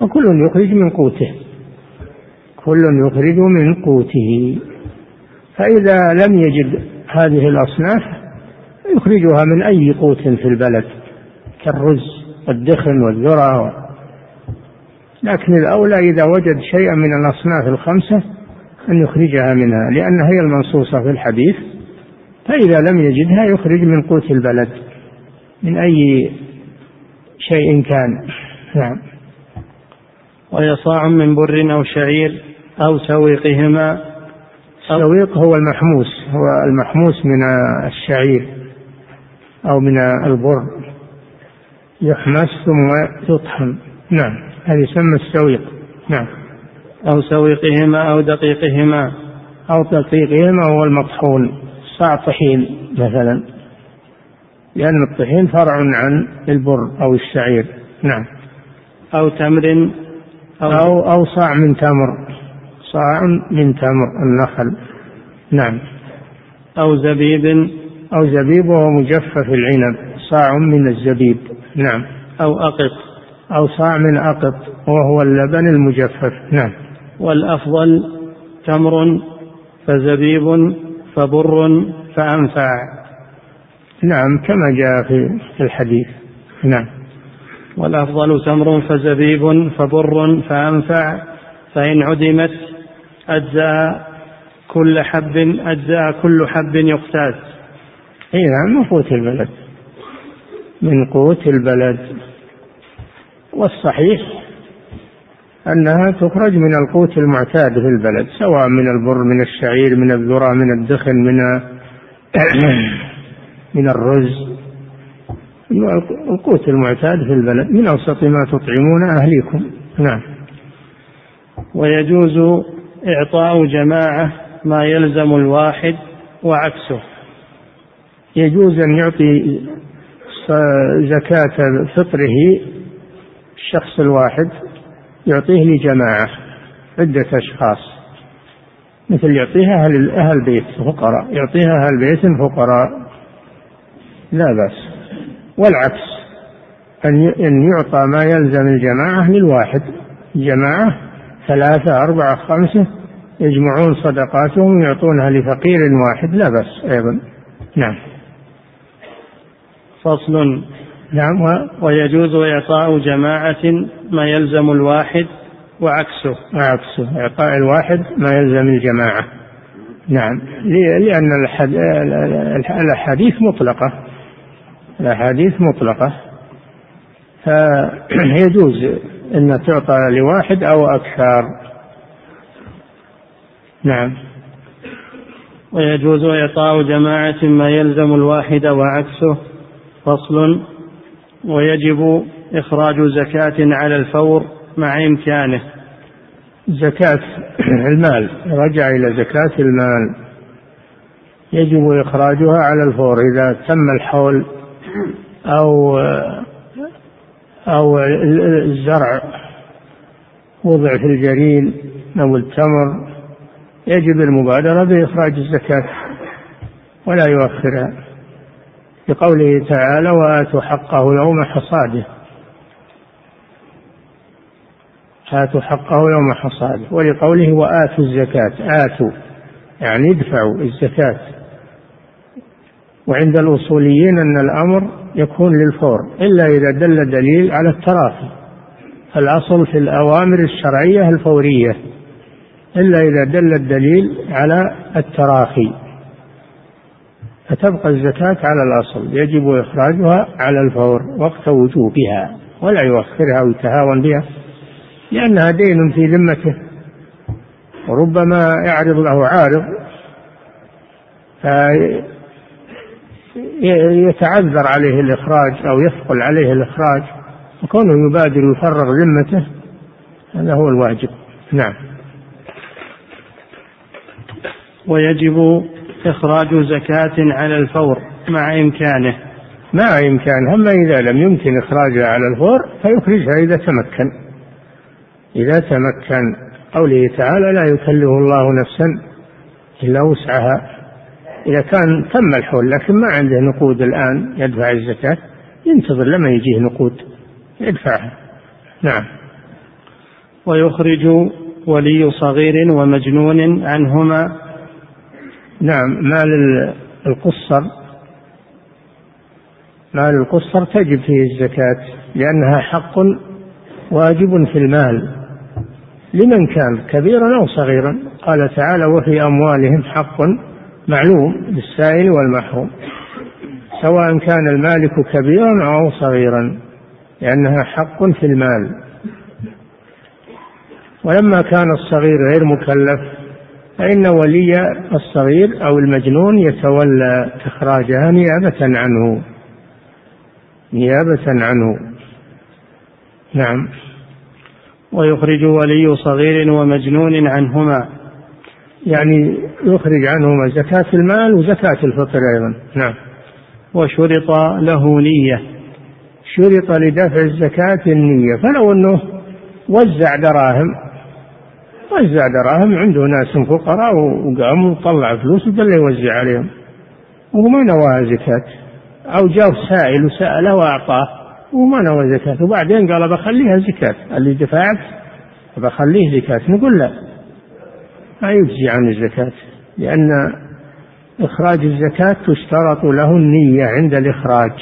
وكل يخرج من قوته. كل يخرج من قوته. فإذا لم يجد هذه الأصناف يخرجها من أي قوت في البلد كالرز والدخن والذرة لكن الأولى إذا وجد شيئا من الأصناف الخمسة أن يخرجها منها لأنها هي المنصوصة في الحديث فإذا لم يجدها يخرج من قوت البلد من أي شيء كان. نعم. وهي صاع من بر أو شعير أو سويقهما السويق هو المحموس هو المحموس من الشعير أو من البر. يحمس ثم يطحن. نعم هذا يسمى السويق نعم. أو سويقهما أو دقيقهما. أو دقيقهما هو المطحون. صاع طحين مثلا. لأن الطحين فرع عن البر أو الشعير. نعم. أو تمر أو أو, أو صاع من تمر. صاع من تمر النخل. نعم. أو زبيب أو زبيب وهو مجفف العنب صاع من الزبيب. نعم. أو أقط. أو صاع من أقط وهو اللبن المجفف. نعم. والأفضل تمر فزبيب فبر فأنفع. نعم كما جاء في الحديث. نعم. والأفضل تمر فزبيب فبر فأنفع. فإن عدمت أجزى كل حب أجزى كل حب يقتات اي نعم من قوت البلد. من قوت البلد. والصحيح أنها تخرج من القوت المعتاد في البلد سواء من البر من الشعير من الذرة من الدخن من (coughs) من الرز. القوت المعتاد في البلد. من أوسط ما تطعمون أهليكم. نعم. ويجوز إعطاء جماعة ما يلزم الواحد وعكسه. يجوز أن يعطي زكاة فطره الشخص الواحد يعطيه لجماعة عدة أشخاص. مثل يعطيها أهل أهل بيت فقراء يعطيها أهل بيت فقراء. لا بأس. والعكس أن يعطى ما يلزم الجماعة للواحد. جماعة ثلاثة أربعة خمسة يجمعون صدقاتهم ويعطونها لفقير واحد لا بأس أيضا. نعم. فصل. نعم ويجوز إعطاء جماعة ما يلزم الواحد وعكسه. وعكسه. إعطاء الواحد ما يلزم الجماعة. نعم. لأن الأحاديث مطلقة. الأحاديث مطلقة. فيجوز أن تعطى لواحد أو أكثر. نعم. ويجوز إعطاء جماعة ما يلزم الواحد وعكسه. فصل. ويجب إخراج زكاة على الفور مع إمكانه. زكاة المال رجع إلى زكاة المال. يجب إخراجها على الفور. إذا تم الحول أو أو الزرع وضع في الجرين أو التمر يجب المبادرة بإخراج الزكاة ولا يؤخرها لقوله تعالى وآتوا حقه يوم حصاده آتوا حقه يوم حصاده ولقوله وآتوا الزكاة آتوا يعني ادفعوا الزكاة. وعند الأصوليين أن الأمر يكون للفور إلا إذا دل دليل على التراخي الأصل في الأوامر الشرعية الفورية إلا إذا دل الدليل على التراخي فتبقى الزكاة على الأصل يجب إخراجها على الفور وقت وجوبها ولا يؤخرها ويتهاون بها لأنها دين في ذمته. وربما يعرض له عارض فيتعذر عليه الإخراج أو يثقل عليه الإخراج وكونه يبادر ويفرغ ذمته هذا هو الواجب. نعم. ويجب إخراج زكاة على الفور مع إمكانه. مع إمكانه أما إذا لم يمكن إخراجها على الفور فيخرجها إذا تمكن. إذا تمكن قوله تعالى لا يكلف الله نفسا إلا وسعها. إذا كان تم الحول لكن ما عنده نقود الآن يدفع الزكاة ينتظر لما يجيه نقود يدفعها. نعم. ويخرج ولي صغير ومجنون عنهما. نعم. مال القصر مال القصر تجب فيه الزكاة لأنها حق واجب في المال. لمن كان كبيرا أو صغيرا؟ قال تعالى وفي أموالهم حق معلوم للسائل والمحروم سواء كان المالك كبيرا أو صغيرا لأنها حق في المال. ولما كان الصغير غير مكلف فإن ولي الصغير أو المجنون يتولى إخراجها نيابة عنه. نيابة عنه. نعم. ويخرج ولي صغير ومجنون عنهما. يعني يخرج عنهما زكاة المال وزكاة الفطر أيضا. نعم. وشرط له نية. شرط لدفع الزكاة النية. فلو أنه وزع دراهم وزع دراهم عنده ناس فقراء وقام وطلع فلوس وقال يوزع عليهم. وهو ما نواها زكاة. أو جاء سائل وسأله وأعطاه وما نوى زكاة. وبعدين قال بخليها زكاة. اللي دفعت بخليه زكاة. نقول لا. ما يجزي عن الزكاة لأن إخراج الزكاة تشترط له النية عند الإخراج.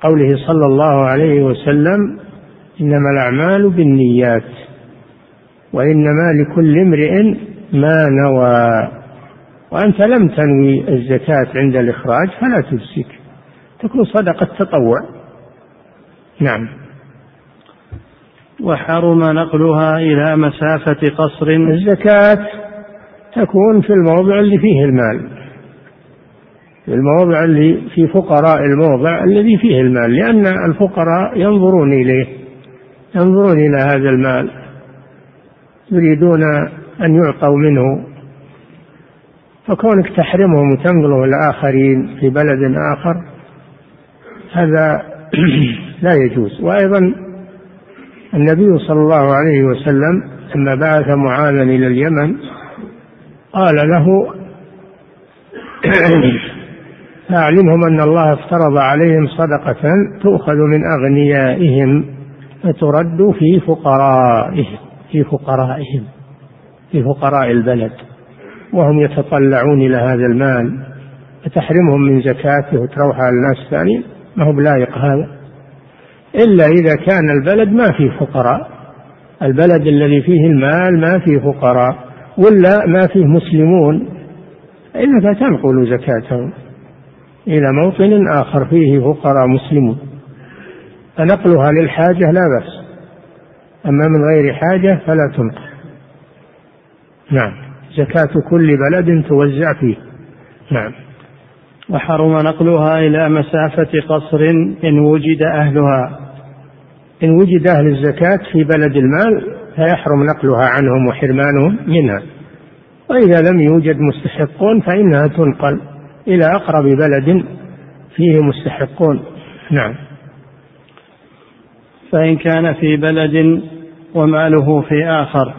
قوله صلى الله عليه وسلم إنما الأعمال بالنيات وإنما لكل امرئ ما نوى. وأنت لم تنوي الزكاة عند الإخراج فلا تجزيك تكون صدقة تطوع. نعم. وحرم نقلها إلى مسافة قصر. الزكاة تكون في الموضع اللي فيه المال في الموضع اللي في فقراء الموضع الذي فيه المال لأن الفقراء ينظرون إليه ينظرون إلى هذا المال يريدون أن يعطوا منه. فكونك تحرمهم وتنقله الآخرين في بلد آخر هذا (clears throat) لا يجوز. وأيضا النبي صلى الله عليه وسلم لما بعث معاذا إلى اليمن قال له (clears throat) فأعلمهم أن الله افترض عليهم صدقة تؤخذ من أغنيائهم فترد في فقرائهم في فقرائهم في فقراء البلد وهم يتطلعون إلى هذا المال. فتحرمهم من زكاته وتروح على الناس الثانيين؟ ما هو بلايق هذا؟ إلا إذا كان البلد ما فيه فقراء. البلد الذي فيه المال ما فيه فقراء ولا ما فيه مسلمون. إنك تنقل زكاتهم. إلى موطن آخر فيه فقراء مسلمون. فنقلها للحاجة لا بأس. أما من غير حاجة فلا تنقل نعم. زكاة كل بلد توزع فيه. نعم. وحرم نقلها إلى مسافة قصر إن وجد أهلها. إن وجد أهل الزكاة في بلد المال فيحرم نقلها عنهم وحرمانهم منها. وإذا لم يوجد مستحقون فإنها تنقل إلى أقرب بلد فيه مستحقون. نعم. فإن كان في بلد وماله في آخر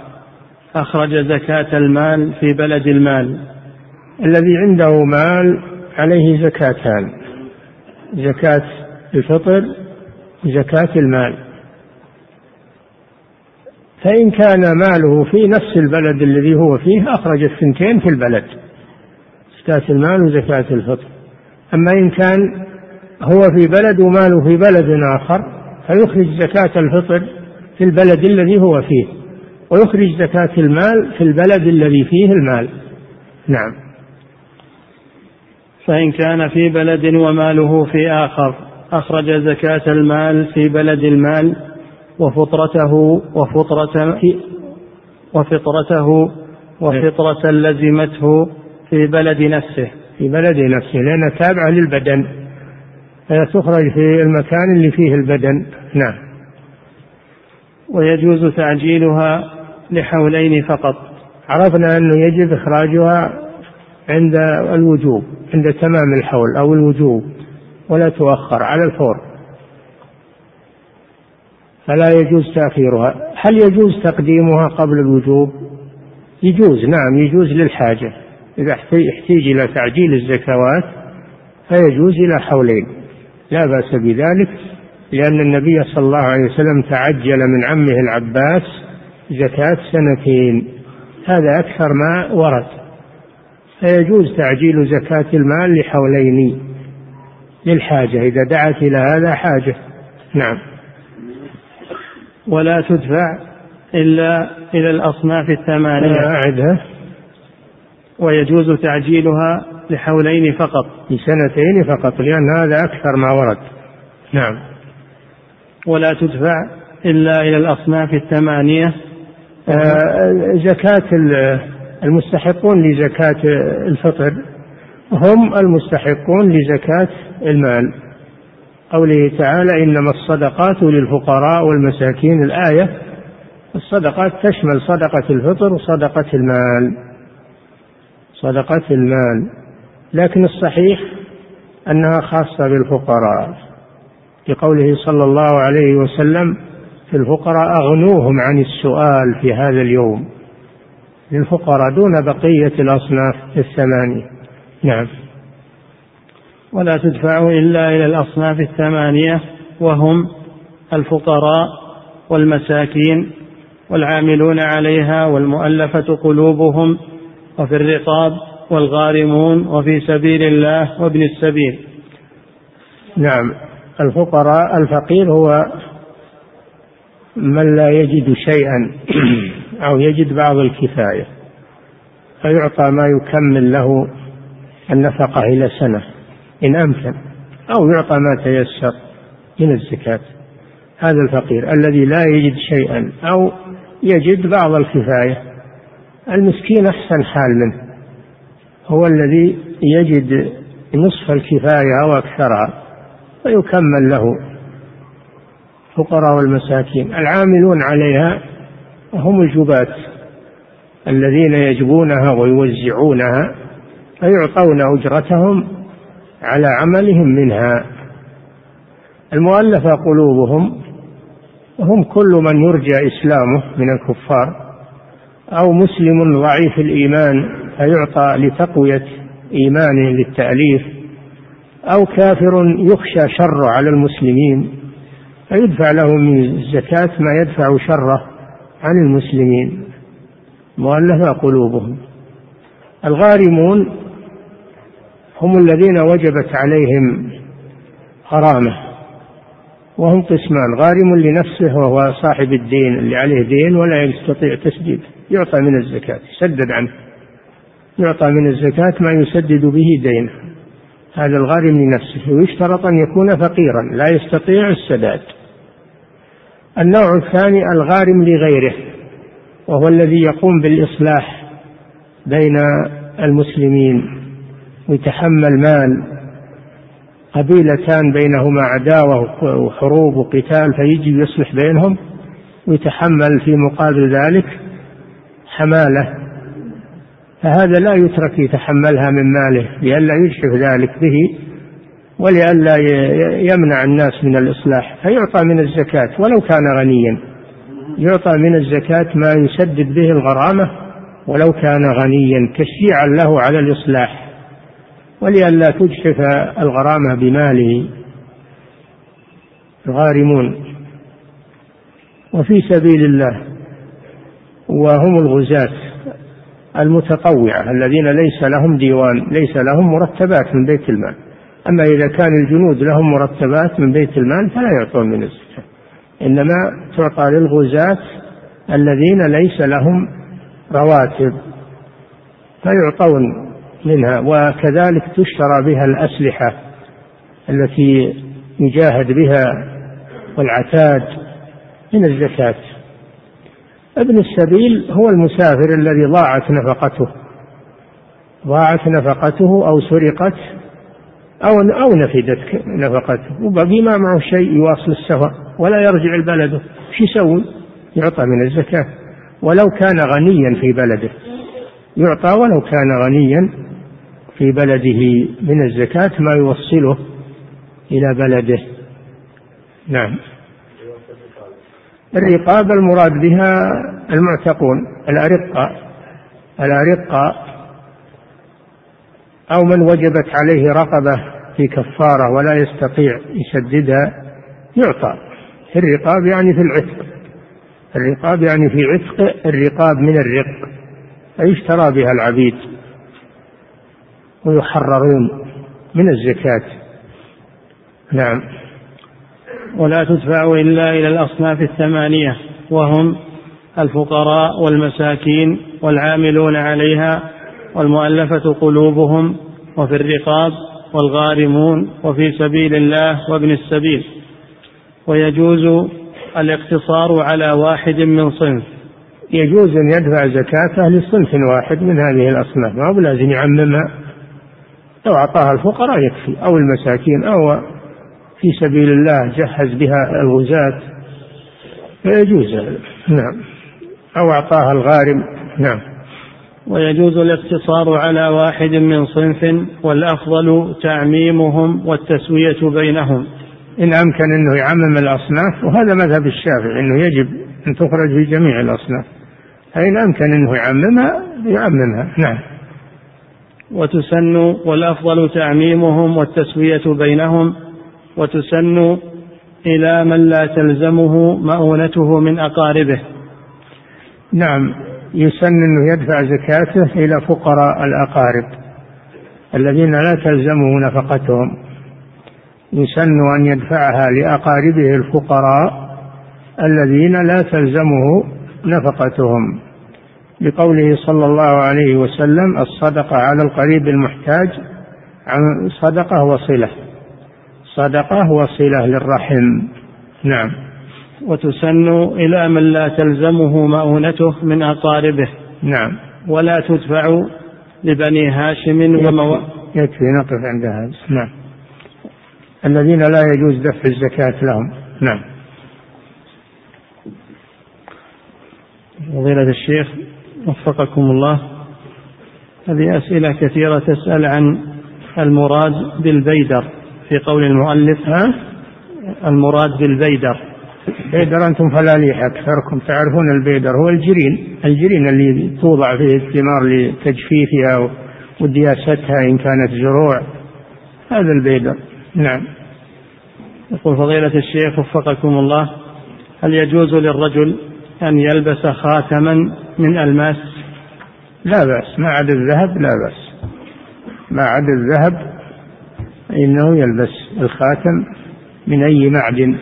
أخرج زكاة المال في بلد المال. الذي عنده مال عليه زكاتان. زكاة الفطر وزكاة المال. فإن كان ماله في نفس البلد الذي هو فيه أخرج الثنتين في البلد. زكاة المال وزكاة الفطر. أما إن كان هو في بلد وماله في بلد آخر فيخرج زكاة الفطر في البلد الذي هو فيه ويخرج زكاة المال في البلد الذي فيه المال. نعم. فإن كان في بلد وماله في آخر أخرج زكاة المال في بلد المال وفطرته وفطرة وفطرته وفطرة لزمته في بلد نفسه. في بلد نفسه لأنها تابعة للبدن. فهي تخرج في المكان اللي فيه البدن. نعم. ويجوز تعجيلها لحولين فقط. عرفنا أنه يجب إخراجها عند الوجوب عند تمام الحول أو الوجوب ولا تؤخر على الفور فلا يجوز تأخيرها. هل يجوز تقديمها قبل الوجوب؟ يجوز نعم يجوز للحاجة. إذا احتيج إلى تعجيل الزكوات فيجوز إلى حولين. لا بأس بذلك لأن النبي صلى الله عليه وسلم تعجل من عمه العباس زكاة سنتين. هذا أكثر ما ورد. فيجوز تعجيل زكاة المال لحولين للحاجة. إذا دعت إلى هذا حاجة. نعم. ولا تدفع إلا إلى الأصناف الثمانية. أعدها. ويجوز تعجيلها لحولين فقط. لسنتين فقط لأن هذا أكثر ما ورد. نعم. ولا تدفع إلا إلى الأصناف الثمانية. آه زكاة المستحقون لزكاة الفطر هم المستحقون لزكاة المال. قوله تعالى إنما الصدقات للفقراء والمساكين. الآية الصدقات تشمل صدقة الفطر وصدقة المال. صدقة المال. لكن الصحيح أنها خاصة بالفقراء. لقوله صلى الله عليه وسلم في الفقراء أغنوهم عن السؤال في هذا اليوم. للفقراء دون بقية الأصناف الثمانية. نعم. ولا تدفع إلا إلى الأصناف الثمانية وهم الفقراء والمساكين والعاملون عليها والمؤلفة قلوبهم وفي الرقاب والغارمون وفي سبيل الله وابن السبيل. نعم. الفقراء الفقير هو من لا يجد شيئا. (clears throat) أو يجد بعض الكفاية فيعطى ما يكمل له النفقة إلى سنة إن أمكن أو يعطى ما تيسر من الزكاة. هذا الفقير الذي لا يجد شيئا أو يجد بعض الكفاية المسكين أحسن حال منه. هو الذي يجد نصف الكفاية أو أكثرها فيكمل له الفقراء والمساكين العاملون عليها هم الجباة الذين يجبونها ويوزعونها فيعطون أجرتهم على عملهم منها. المؤلفة قلوبهم هم كل من يرجى إسلامه من الكفار أو مسلم ضعيف الإيمان فيعطى لتقوية إيمانه للتأليف أو كافر يخشى شره على المسلمين فيدفع له من الزكاة ما يدفع شره عن المسلمين مؤلفة قلوبهم. الغارمون هم الذين وجبت عليهم غرامة وهم قسمان غارم لنفسه وهو صاحب الدين اللي عليه دين ولا يستطيع تسديد يعطى من الزكاة يسدد عنه. يعطى من الزكاة ما يسدد به دينه. هذا الغارم لنفسه ويشترط أن يكون فقيرا لا يستطيع السداد. النوع الثاني الغارم لغيره وهو الذي يقوم بالإصلاح بين المسلمين ويتحمل مال قبيلتان بينهما عداوة وحروب وقتال فيجي يصلح بينهم ويتحمل في مقابل ذلك حمالة. فهذا لا يترك يتحملها من ماله لئلا يجحف ذلك به. ولئلا يمنع الناس من الإصلاح فيعطى من الزكاة ولو كان غنيا. يعطى من الزكاة ما يسدد به الغرامة ولو كان غنيا تشجيعا له على الإصلاح. ولئلا تجحف الغرامة بماله. الغارمون. وفي سبيل الله وهم الغزاة المتطوعة الذين ليس لهم ديوان ليس لهم مرتبات من بيت المال. أما إذا كان الجنود لهم مرتبات من بيت المال فلا يعطون من الزكاة إنما تعطى للغزاة الذين ليس لهم رواتب فيعطون منها وكذلك تشترى بها الأسلحة التي يجاهد بها والعتاد من الزكاة. ابن السبيل هو المسافر الذي ضاعت نفقته ضاعت نفقته أو سرقت أو أو نفدت نفقته وبقي ما معه شيء يواصل السفر ولا يرجع لبلده. شو يسوي؟ يعطى من الزكاة. ولو كان غنيا في بلده. يعطى ولو كان غنيا في بلده من الزكاة ما يوصله إلى بلده. نعم. الرقاب المراد بها المعتقون الأرقة الأرقة أو من وجبت عليه رقبة في كفارة ولا يستطيع يسددها يعطى. في الرقاب يعني في العتق. الرقاب يعني في عتق الرقاب من الرق. فيشترى بها العبيد. ويحررون من الزكاة. نعم. ولا تدفع إلا إلى الأصناف الثمانية وهم الفقراء والمساكين والعاملون عليها والمؤلفة قلوبهم وفي الرقاب والغارمون وفي سبيل الله وابن السبيل. ويجوز الاقتصار على واحد من صنف. يجوز أن يدفع زكاته لصنف واحد من هذه الأصناف. ما هو لازم يعممها؟ لو أعطاها الفقراء يكفي أو المساكين أو في سبيل الله جهز بها الغزاة. فيجوز نعم. أو أعطاها الغارم. نعم. ويجوز الاقتصار على واحد من صنف والأفضل تعميمهم والتسوية بينهم. إن أمكن أنه يعمم الأصناف وهذا مذهب الشافعي أنه يجب أن تخرج في جميع الأصناف. فإن أمكن أنه يعممها يعممها. نعم. وتسن والأفضل تعميمهم والتسوية بينهم وتسن إلى من لا تلزمه مؤونته من أقاربه. نعم. يسن أنه يدفع زكاته إلى فقراء الأقارب الذين لا تلزمه نفقتهم يسن أن يدفعها لأقاربه الفقراء الذين لا تلزمه نفقتهم. لقوله صلى الله عليه وسلم الصدقة على القريب المحتاج عن صدقة وصلة. صدقة وصلة للرحم. نعم. وتسن إلى من لا تلزمه مؤونته من أقاربه. نعم. ولا تدفع لبني هاشم ومو... يكفي نقف عند هذا. نعم. الذين لا يجوز دفع الزكاة لهم. نعم. فضيلة الشيخ وفقكم الله هذه أسئلة كثيرة تسأل عن المراد بالبيدر. في قول المؤلف ها؟ المراد بالبيدر. بيدر أنتم فلاليح أكثركم تعرفون البيدر هو الجرين. الجرين اللي توضع فيه الثمار لتجفيفها ودياستها إن كانت زروع. هذا البيدر. نعم. يقول فضيلة الشيخ وفقكم الله هل يجوز للرجل أن يلبس خاتما من ألماس؟ لا بأس. ما عدا الذهب لا بأس. ما عدا الذهب إنه يلبس الخاتم من أي معدن.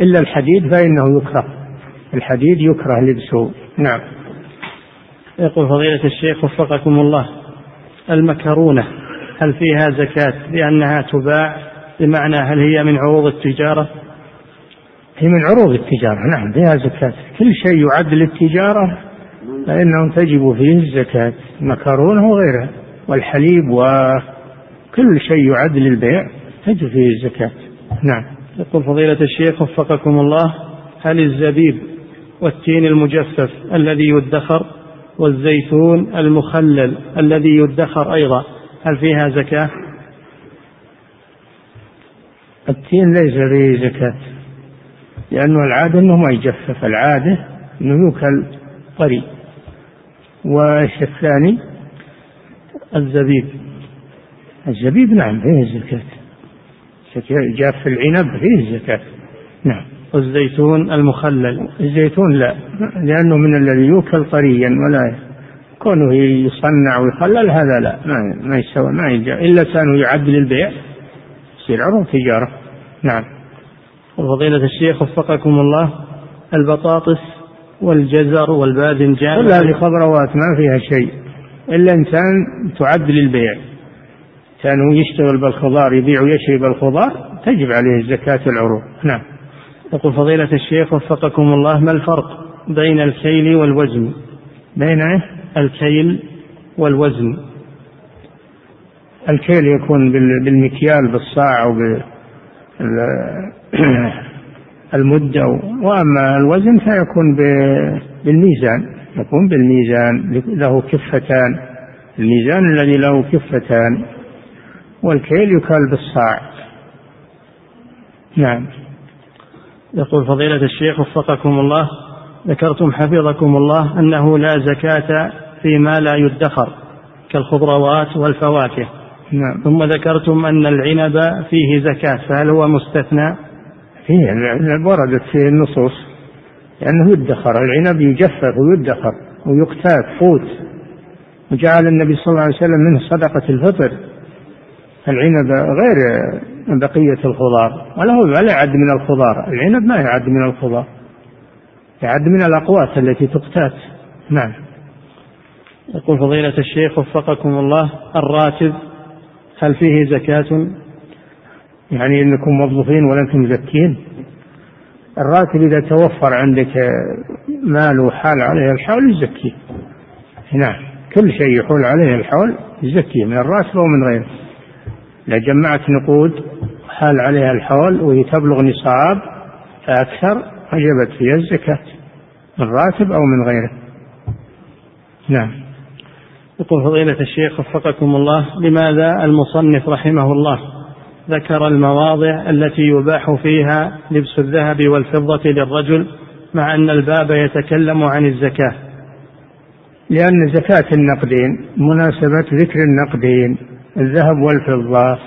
إلا الحديد فإنه يكره. الحديد يكره لبسه. نعم. يقول فضيلة الشيخ وفقكم الله المكرونة هل فيها زكاة لأنها تباع؟ بمعنى هل هي من عروض التجارة؟ هي من عروض التجارة. نعم فيها زكاة. كل شيء يعد للتجارة فإنه تجب فيه الزكاة. المكرونة وغيرها والحليب وكل شيء يعد للبيع تجب فيه الزكاة. نعم. يقول فضيلة الشيخ وفقكم الله هل الزبيب والتين المجفف الذي يدخر والزيتون المخلل الذي يدخر أيضا هل فيها زكاة؟ التين ليس فيه زكاة لأنه العادة أنه ما يجفف العادة أنه يوكل طري وإيش الثاني؟ الزبيب الزبيب نعم فيه زكاة جاف العنب فيه زكاة نعم. والزيتون المخلل. الزيتون لا لأنه من الذي يوكل طريا ولا كونه يصنع ويخلل هذا لا ما ما يسوى ما يجا إلا كانوا يعد للبيع يصير عروض تجارة. نعم. وفضيلة الشيخ وفقكم الله البطاطس والجزر والباذنجان كل هذه خضروات ما فيها شيء إلا إنسان تعد للبيع كان يشتغل بالخضار يبيع ويشري بالخضار تجب عليه زكاة العروض. نعم. يقول فضيلة الشيخ وفقكم الله ما الفرق بين الكيل والوزن؟ بين إيه؟ الكيل والوزن. الكيل يكون بالمكيال بالصاع أو المدة. وأما الوزن فيكون بالميزان. يكون بالميزان له كفتان. الميزان الذي له كفتان. والكيل يكال بالصاع. نعم. يقول فضيلة الشيخ وفقكم الله ذكرتم حفظكم الله أنه لا زكاة فيما لا يدخر كالخضروات والفواكه. نعم. ثم ذكرتم أن العنب فيه زكاة فهل هو مستثنى؟ فيه العنب وردت فيه النصوص لأنه يدخر العنب يجفف ويدخر ويقتات قوت وجعل النبي صلى الله عليه وسلم منه صدقة الفطر. العنب غير بقية الخضار ولا هو ولا يعد من الخضار العنب ما يعد من الخضار يعد من الأقوات التي تقتات. نعم. يقول فضيلة الشيخ وفقكم الله الراتب هل فيه زكاة؟ يعني إنكم موظفين ولم مزكين. الراتب إذا توفر عندك مال وحال عليه الحول يزكيه نعم. كل شيء يحول عليه الحول يزكيه من الراتب أو من غيره. إذا جمعت نقود حال عليها الحول وهي تبلغ نصاب فأكثر وجبت فيها الزكاة من راتب أو من غيره. نعم. يقول فضيلة الشيخ وفقكم الله لماذا المصنف رحمه الله ذكر المواضع التي يباح فيها لبس الذهب والفضة للرجل مع أن الباب يتكلم عن الزكاة؟ لأن زكاة النقدين مناسبة ذكر النقدين. الذهب والفضة.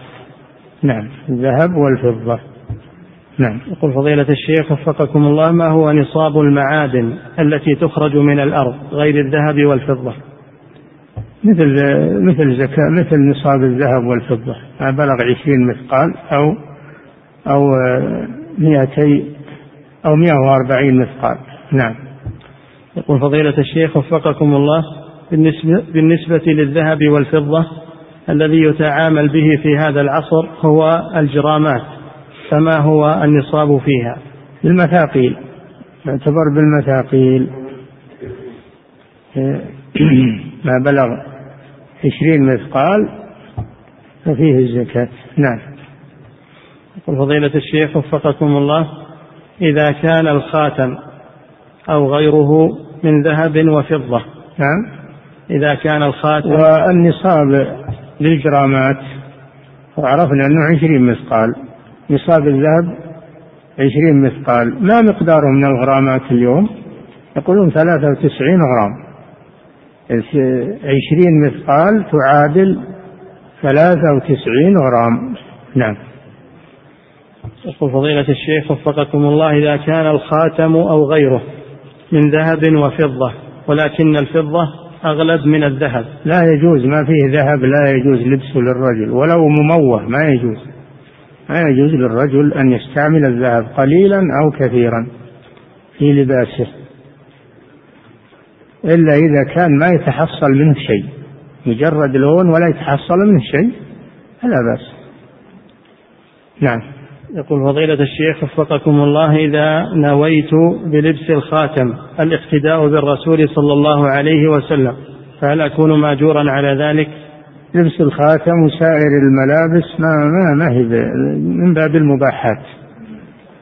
نعم الذهب والفضة. نعم. يقول فضيلة الشيخ وفقكم الله ما هو نصاب المعادن التي تخرج من الأرض غير الذهب والفضة؟ مثل مثل زكاة مثل نصاب الذهب والفضة. ما بلغ عشرين مثقال أو أو مئتي أو مئة وأربعين مثقال. نعم. يقول فضيلة الشيخ وفقكم الله بالنسبة, بالنسبة للذهب والفضة الذي يتعامل به في هذا العصر هو الجرامات فما هو النصاب فيها؟ بالمثاقيل يعتبر بالمثاقيل. (clears throat) ما بلغ عشرين مثقال ففيه الزكاة. نعم. يقول فضيلة الشيخ وفقكم الله إذا كان الخاتم أو غيره من ذهب وفضة نعم. إذا كان الخاتم والنصاب للجرامات. وعرفنا أنه عشرين مثقال. نصاب الذهب عشرين مثقال. ما مقداره من الغرامات اليوم؟ يقولون ثلاثة وتسعين غرام. عشرين مثقال تعادل ثلاثة وتسعين غرام. نعم. يقول فضيلة الشيخ وفقكم الله إذا كان الخاتم أو غيره من ذهب وفضة ولكن الفضة أغلب من الذهب. لا يجوز ما فيه ذهب لا يجوز لبسه للرجل ولو مموه ما يجوز. ما يجوز للرجل أن يستعمل الذهب قليلا أو كثيرا في لباسه إلا إذا كان ما يتحصل منه شيء مجرد لون ولا يتحصل منه شيء فلا بأس. نعم. يقول فضيلة الشيخ وفقكم الله إذا نويت بلبس الخاتم الاقتداء بالرسول صلى الله عليه وسلم فهل أكون ماجورا على ذلك؟ لبس الخاتم وسائر الملابس ما ما ما هي من باب المباحات.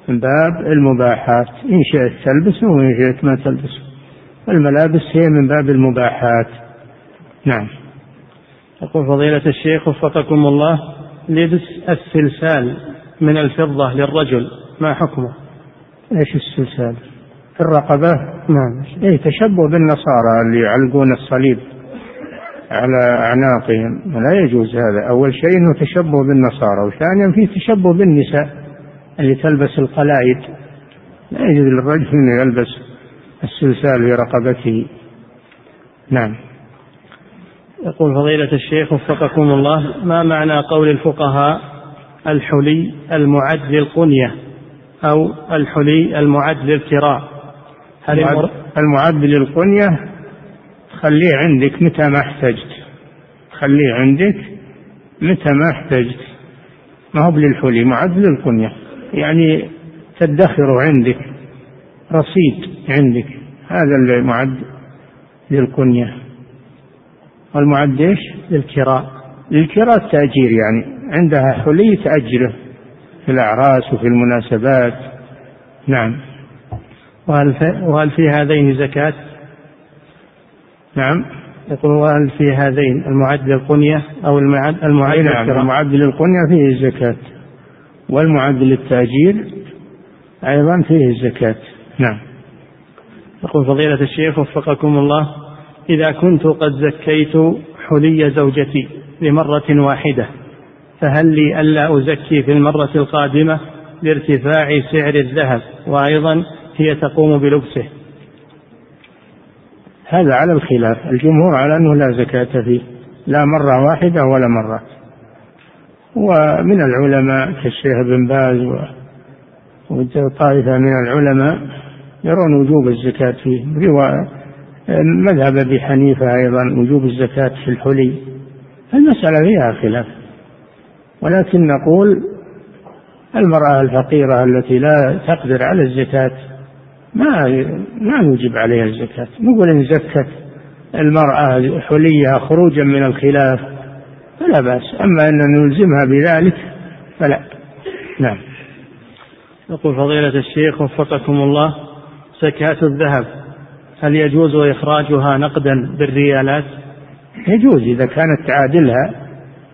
من باب المباحات. إن شئت تلبسه وإن شئت ما تلبسه. الملابس هي من باب المباحات. نعم. يقول فضيلة الشيخ وفقكم الله لبس السلسال من الفضة للرجل ما حكمه؟ إيش السلسال؟ في الرقبة؟ نعم اي تشبه بالنصارى اللي يعلقون الصليب على أعناقهم لا يجوز هذا أول شيء أنه تشبه بالنصارى وثانيا فيه تشبه بالنساء اللي تلبس القلائد لا يجوز للرجل أنه يلبس السلسال في رقبته نعم يقول فضيلة الشيخ وفقكم الله ما معنى قول الفقهاء الحلي المعد للقنية أو الحلي المعد للكراء. هل المعد, المعد للقنية خليه عندك متى ما احتجت. خليه عندك متى ما احتجت. ما هو للحلي معد للقنية. يعني تدخره عندك رصيد عندك. هذا اللي معد للقنية. والمعد إيش؟ للكراء. للكراء التأجير يعني. عندها حلي تأجره في الأعراس وفي المناسبات. نعم. وهل في, وهل في هذين زكاة؟ نعم. يقول وهل في هذين المعد للقنية أو المعد المعد نعم المعد للقنية فيه الزكاة والمعد للتأجير أيضا فيه الزكاة نعم. يقول فضيلة الشيخ وفقكم الله إذا كنت قد زكيت حلي زوجتي لمرة واحدة فهل لي ألا أزكي في المرة القادمة لارتفاع سعر الذهب؟ وأيضا هي تقوم بلبسه. هذا على الخلاف. الجمهور على أنه لا زكاة فيه. لا مرة واحدة ولا مرات ومن العلماء كالشيخ بن باز وطائفة من العلماء يرون وجوب الزكاة فيه. مذهب أبي حنيفة أيضا وجوب الزكاة في الحلي. المسألة فيها خلاف. ولكن نقول المرأة الفقيرة التي لا تقدر على الزكاة ما ما نوجب عليها الزكاة. نقول إن زكت المرأة حليها خروجا من الخلاف فلا بأس. أما أن نلزمها بذلك فلا. نعم. يقول فضيلة الشيخ وفقكم الله زكاة الذهب هل يجوز إخراجها نقدا بالريالات؟ يجوز إذا كانت تعادلها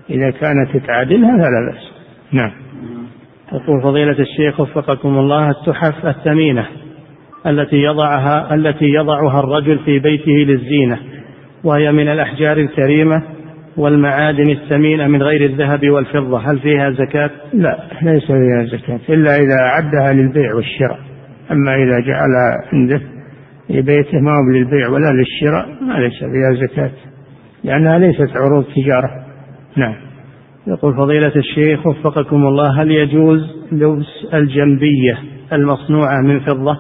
إذا كانت تعادلها فلا بأس. نعم. يقول فضيلة الشيخ وفقكم الله التحف الثمينة التي يضعها التي يضعها الرجل في بيته للزينة وهي من الأحجار الكريمة والمعادن الثمينة من غير الذهب والفضة هل فيها زكاة؟ لا ليس فيها زكاة إلا إذا أعدها للبيع والشراء. أما إذا جعلها عنده في بيته ما هو للبيع ولا للشراء ما ليس فيها زكاة لأنها ليست عروض تجارة. نعم. يقول فضيلة الشيخ وفقكم الله هل يجوز لبس الجنبية المصنوعة من فضة؟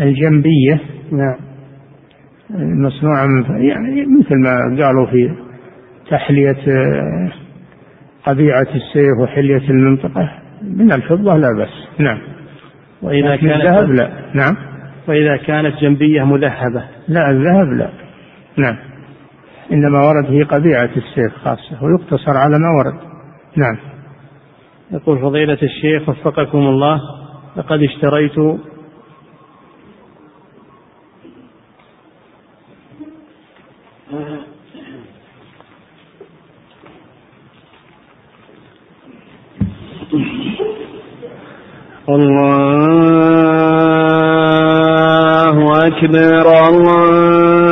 الجنبية؟ نعم. المصنوعة من يعني مثل ما قالوا في تحلية قبيعة السيف وحلية المنطقة من الفضة لا بأس. نعم. وإذا كانت الذهب لا. نعم. وإذا كانت جنبية مذهبة. لا الذهب لا. نعم. إنما ورد في قبيعة السيف خاصة ويقتصر على ما ورد. نعم. يقول فضيلة الشيخ وفقكم الله لقد اشتريت الله أكبر الله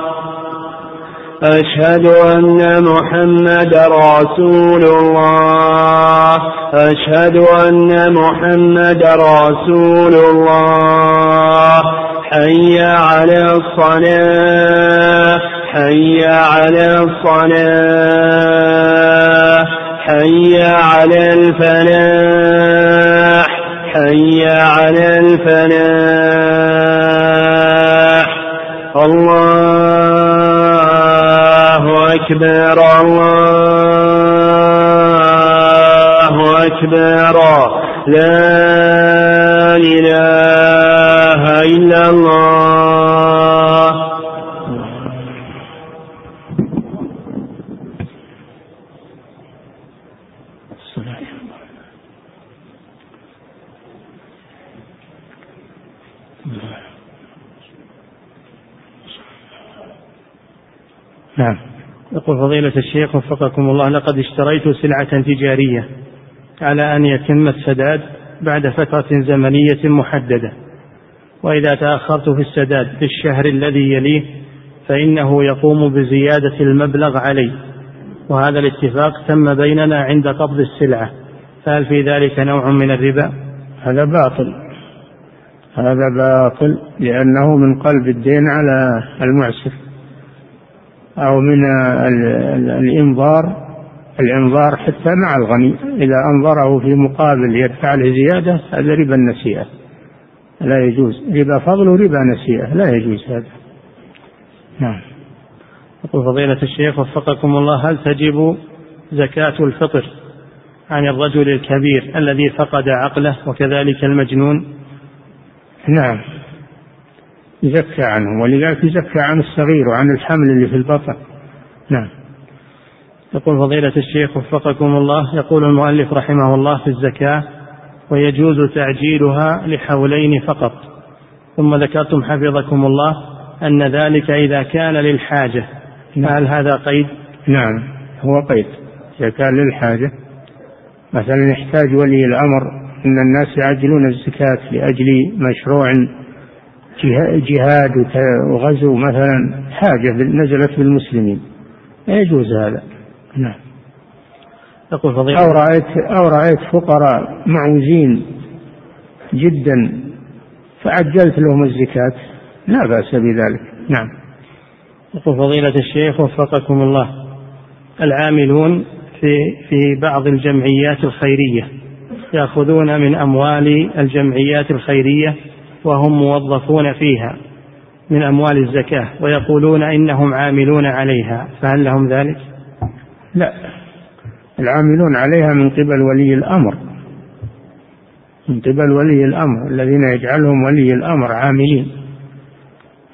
أشهد أن محمد رسول الله. أشهد أن محمد رسول الله. حي على الصلاة. حي على الصلاة. حي على الفلاح. حي على الفلاح. أكبر الله أكبر. لا إله إلا الله. نعم. يقول فضيلة الشيخ وفقكم الله لقد اشتريت سلعة تجارية على أن يتم السداد بعد فترة زمنية محددة وإذا تأخرت في السداد في الشهر الذي يليه فإنه يقوم بزيادة المبلغ علي وهذا الاتفاق تم بيننا عند قبض السلعة فهل في ذلك نوع من الربا؟ هذا باطل هذا باطل لأنه من قلب الدين على المعسر أو من الإنظار الإنظار حتى مع الغني. إذا أنظره في مقابل يدفع له زيادة هذا ربا النسيئة لا يجوز. ربا فضل وربا نسيئة. لا يجوز هذا. نعم. يقول فضيلة الشيخ وفقكم الله هل تجب زكاة الفطر عن الرجل الكبير الذي فقد عقله وكذلك المجنون؟ نعم. يزكى عنهم ولذلك يزكى عن الصغير وعن الحمل اللي في البطن. نعم. يقول فضيلة الشيخ وفقكم الله يقول المؤلف رحمه الله في الزكاة ويجوز تعجيلها لحولين فقط. ثم ذكرتم حفظكم الله أن ذلك إذا كان للحاجة. نعم. هل هذا قيد؟ نعم هو قيد. إذا كان للحاجة مثلا يحتاج ولي الأمر أن الناس يعجلون الزكاة لأجل مشروع جهاد وغزو مثلا حاجة نزلت بالمسلمين. لا يجوز هذا. نعم. يقول فضيلة أو رأيت أو رأيت فقراء معوزين جدا فعجلت لهم الزكاة. لا بأس بذلك. نعم. يقول فضيلة الشيخ وفقكم الله العاملون في في بعض الجمعيات الخيرية يأخذون من أموال الجمعيات الخيرية وهم موظفون فيها من أموال الزكاة ويقولون إنهم عاملون عليها فهل لهم ذلك؟ لا. العاملون عليها من قبل ولي الأمر. من قبل ولي الأمر الذين يجعلهم ولي الأمر عاملين.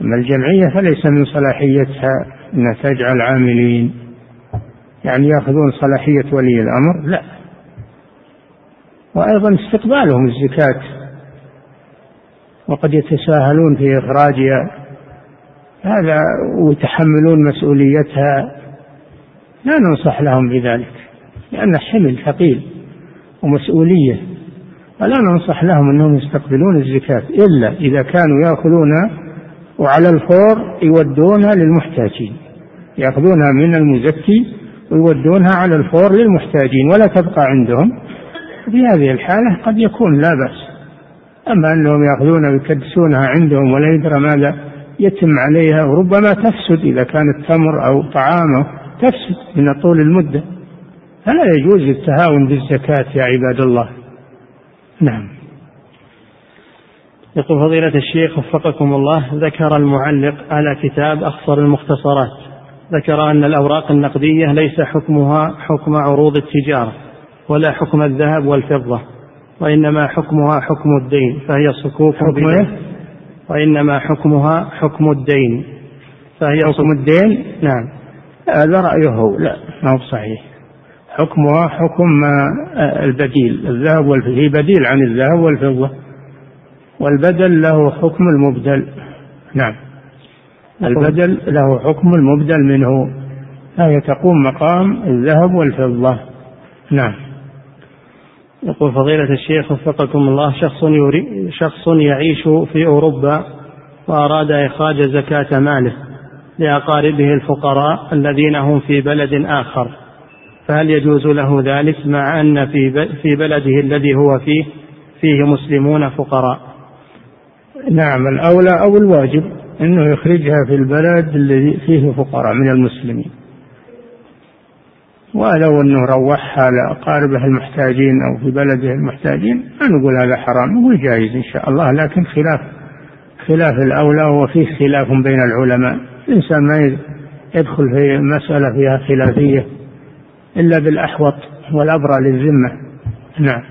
أما الجمعية فليس من صلاحيتها أن تجعل عاملين. يعني يأخذون صلاحية ولي الأمر؟ لا. وأيضا استقبالهم الزكاة. وقد يتساهلون في إخراجها. هذا ويتحملون مسؤوليتها. لا ننصح لهم بذلك لأن حمل ثقيل ومسؤولية. فلا ننصح لهم أنهم يستقبلون الزكاة إلا إذا كانوا يأخذون وعلى الفور يودونها للمحتاجين. يأخذونها من المزكي ويودونها على الفور للمحتاجين ولا تبقى عندهم. في هذه الحالة قد يكون لا بأس. أما أنهم يأخذون ويكدسونها عندهم ولا يدرى ماذا يتم عليها وربما تفسد إذا كانت تمر أو طعام تفسد من طول المدة. فلا يجوز التهاون بالزكاة يا عباد الله. نعم. يقول فضيلة الشيخ وفقكم الله ذكر المعلق على كتاب أخصر المختصرات. ذكر أن الأوراق النقدية ليس حكمها حكم عروض التجارة ولا حكم الذهب والفضة. وإنما حكمها حكم الدين فهي صكوك حكم إيه؟ وإنما حكمها حكم الدين فهي حكم الدين؟ نعم. هذا رأيه لا ما هو صحيح. حكمها حكم البديل الذهب والفضة. هي بديل عن الذهب والفضة. والبدل له حكم المبدل. نعم. البدل له حكم المبدل منه. فهي تقوم مقام الذهب والفضة. نعم. يقول فضيلة الشيخ وفقكم الله شخص يري شخص يعيش في أوروبا وأراد إخراج زكاة ماله لأقاربه الفقراء الذين هم في بلد آخر. فهل يجوز له ذلك مع أن في في بلده الذي هو فيه فيه مسلمون فقراء؟ نعم الأولى أو الواجب أنه يخرجها في البلد الذي فيه فقراء من المسلمين. ولو أنه روحها لأقاربه المحتاجين أو في بلده المحتاجين ما نقول هذا حرام نقول جائز إن شاء الله لكن خلاف خلاف الأولى وفيه خلاف بين العلماء. الإنسان ما يدخل في مسألة فيها خلافية إلا بالأحوط والأبرى للذمة. نعم.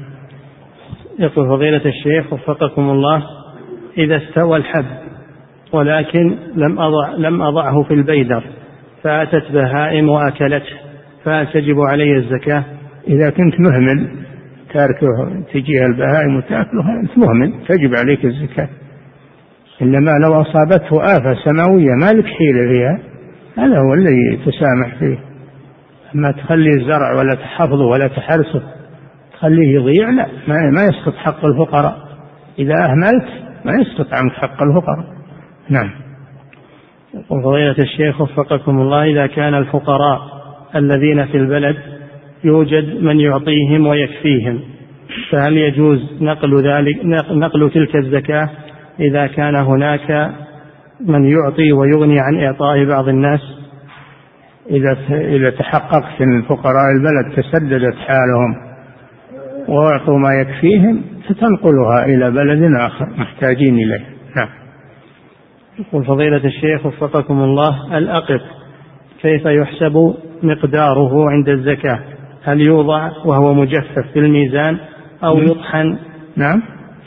يقول فضيلة الشيخ وفقكم الله إذا استوى الحب ولكن لم أضع لم أضعه في البيدر فأتت بهائم وأكلته. فهل تجب علي الزكاة؟ إذا كنت مهمل تاركه تجيها البهائم وتأكله أنت مهمل تجب عليك الزكاة. إنما لو أصابته آفة سماوية ما لك حيلة فيها؟ هذا هو الذي تسامح فيه. أما تخلي الزرع ولا تحفظه ولا تحرسه تخليه يضيع لا ما يسقط حق الفقراء. إذا أهملت ما يسقط عنك حق الفقراء. نعم. يقول فضيلة الشيخ وفقكم الله إذا كان الفقراء الذين في البلد يوجد من يعطيهم ويكفيهم فهل يجوز نقل ذلك نقل تلك الزكاة إذا كان هناك من يعطي ويغني عن إعطاء بعض الناس؟ إذا إذا تحققت أن فقراء البلد تسددت حالهم وأعطوا ما يكفيهم ستنقلها إلى بلد آخر محتاجين إليه. نعم. يقول فضيلة الشيخ وفقكم الله الأقط كيف يحسب مقداره عند الزكاة. هل يوضع وهو مجفف في الميزان أو يطحن؟ نعم.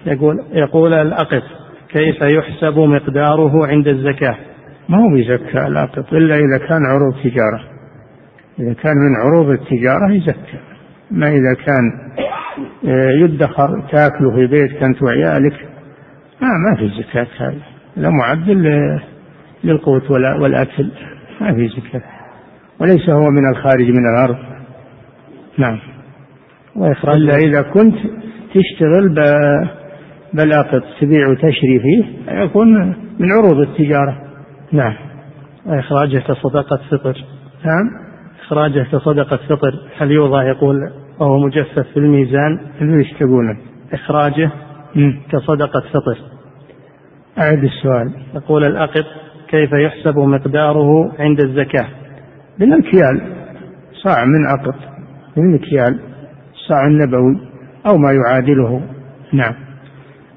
يقول يقول الأقط كيف يحسب مقداره عند الزكاة؟ ما هو بيزكى الأقط إلا إذا كان عروض تجارة. إذا كان من عروض التجارة يزكى. ما إذا كان آه، يدخر تأكله في بيتك أنت وعيالك ما ما في زكاة هذا لا معدل للقوت والأكل ما في زكاة. وليس هو من الخارج من الأرض. نعم. وإخراج إلا إذا كنت تشتغل بلاقط تبيع وتشري فيه يكون من عروض التجارة. نعم. وإخراجه كصدقة فطر. نعم. إخراجه كصدقة فطر. هل يوضع؟ يقول وهو مجفف في الميزان. إيش تقول؟ إخراجه كصدقة فطر. أعد السؤال. يقول الأقط كيف يحسب مقداره عند الزكاة؟ بالمكيال صاع من أقط بالمكيال الصاع النبوي أو ما يعادله. نعم.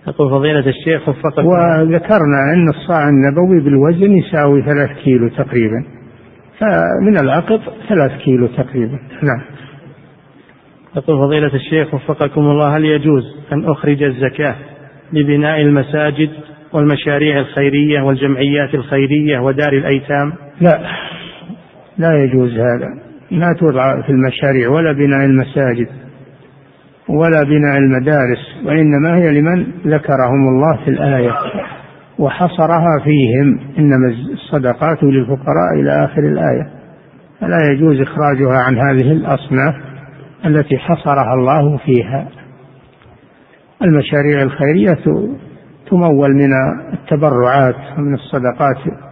يقول فضيلة الشيخ وفقك وذكرنا أن الصاع النبوي بالوزن يساوي ثلاث كيلو تقريبا فمن العقد ثلاث كيلو تقريبا. نعم. يقول فضيلة الشيخ وفقكم الله هل يجوز أن أخرج الزكاة لبناء المساجد والمشاريع الخيرية والجمعيات الخيرية ودار الأيتام؟ لا. لا يجوز هذا. لا توضع في المشاريع ولا بناء المساجد ولا بناء المدارس وإنما هي لمن ذكرهم الله في الآية وحصرها فيهم. إنما الصدقات للفقراء إلى آخر الآية. فلا يجوز إخراجها عن هذه الأصناف التي حصرها الله فيها. المشاريع الخيرية تمول من التبرعات ومن الصدقات.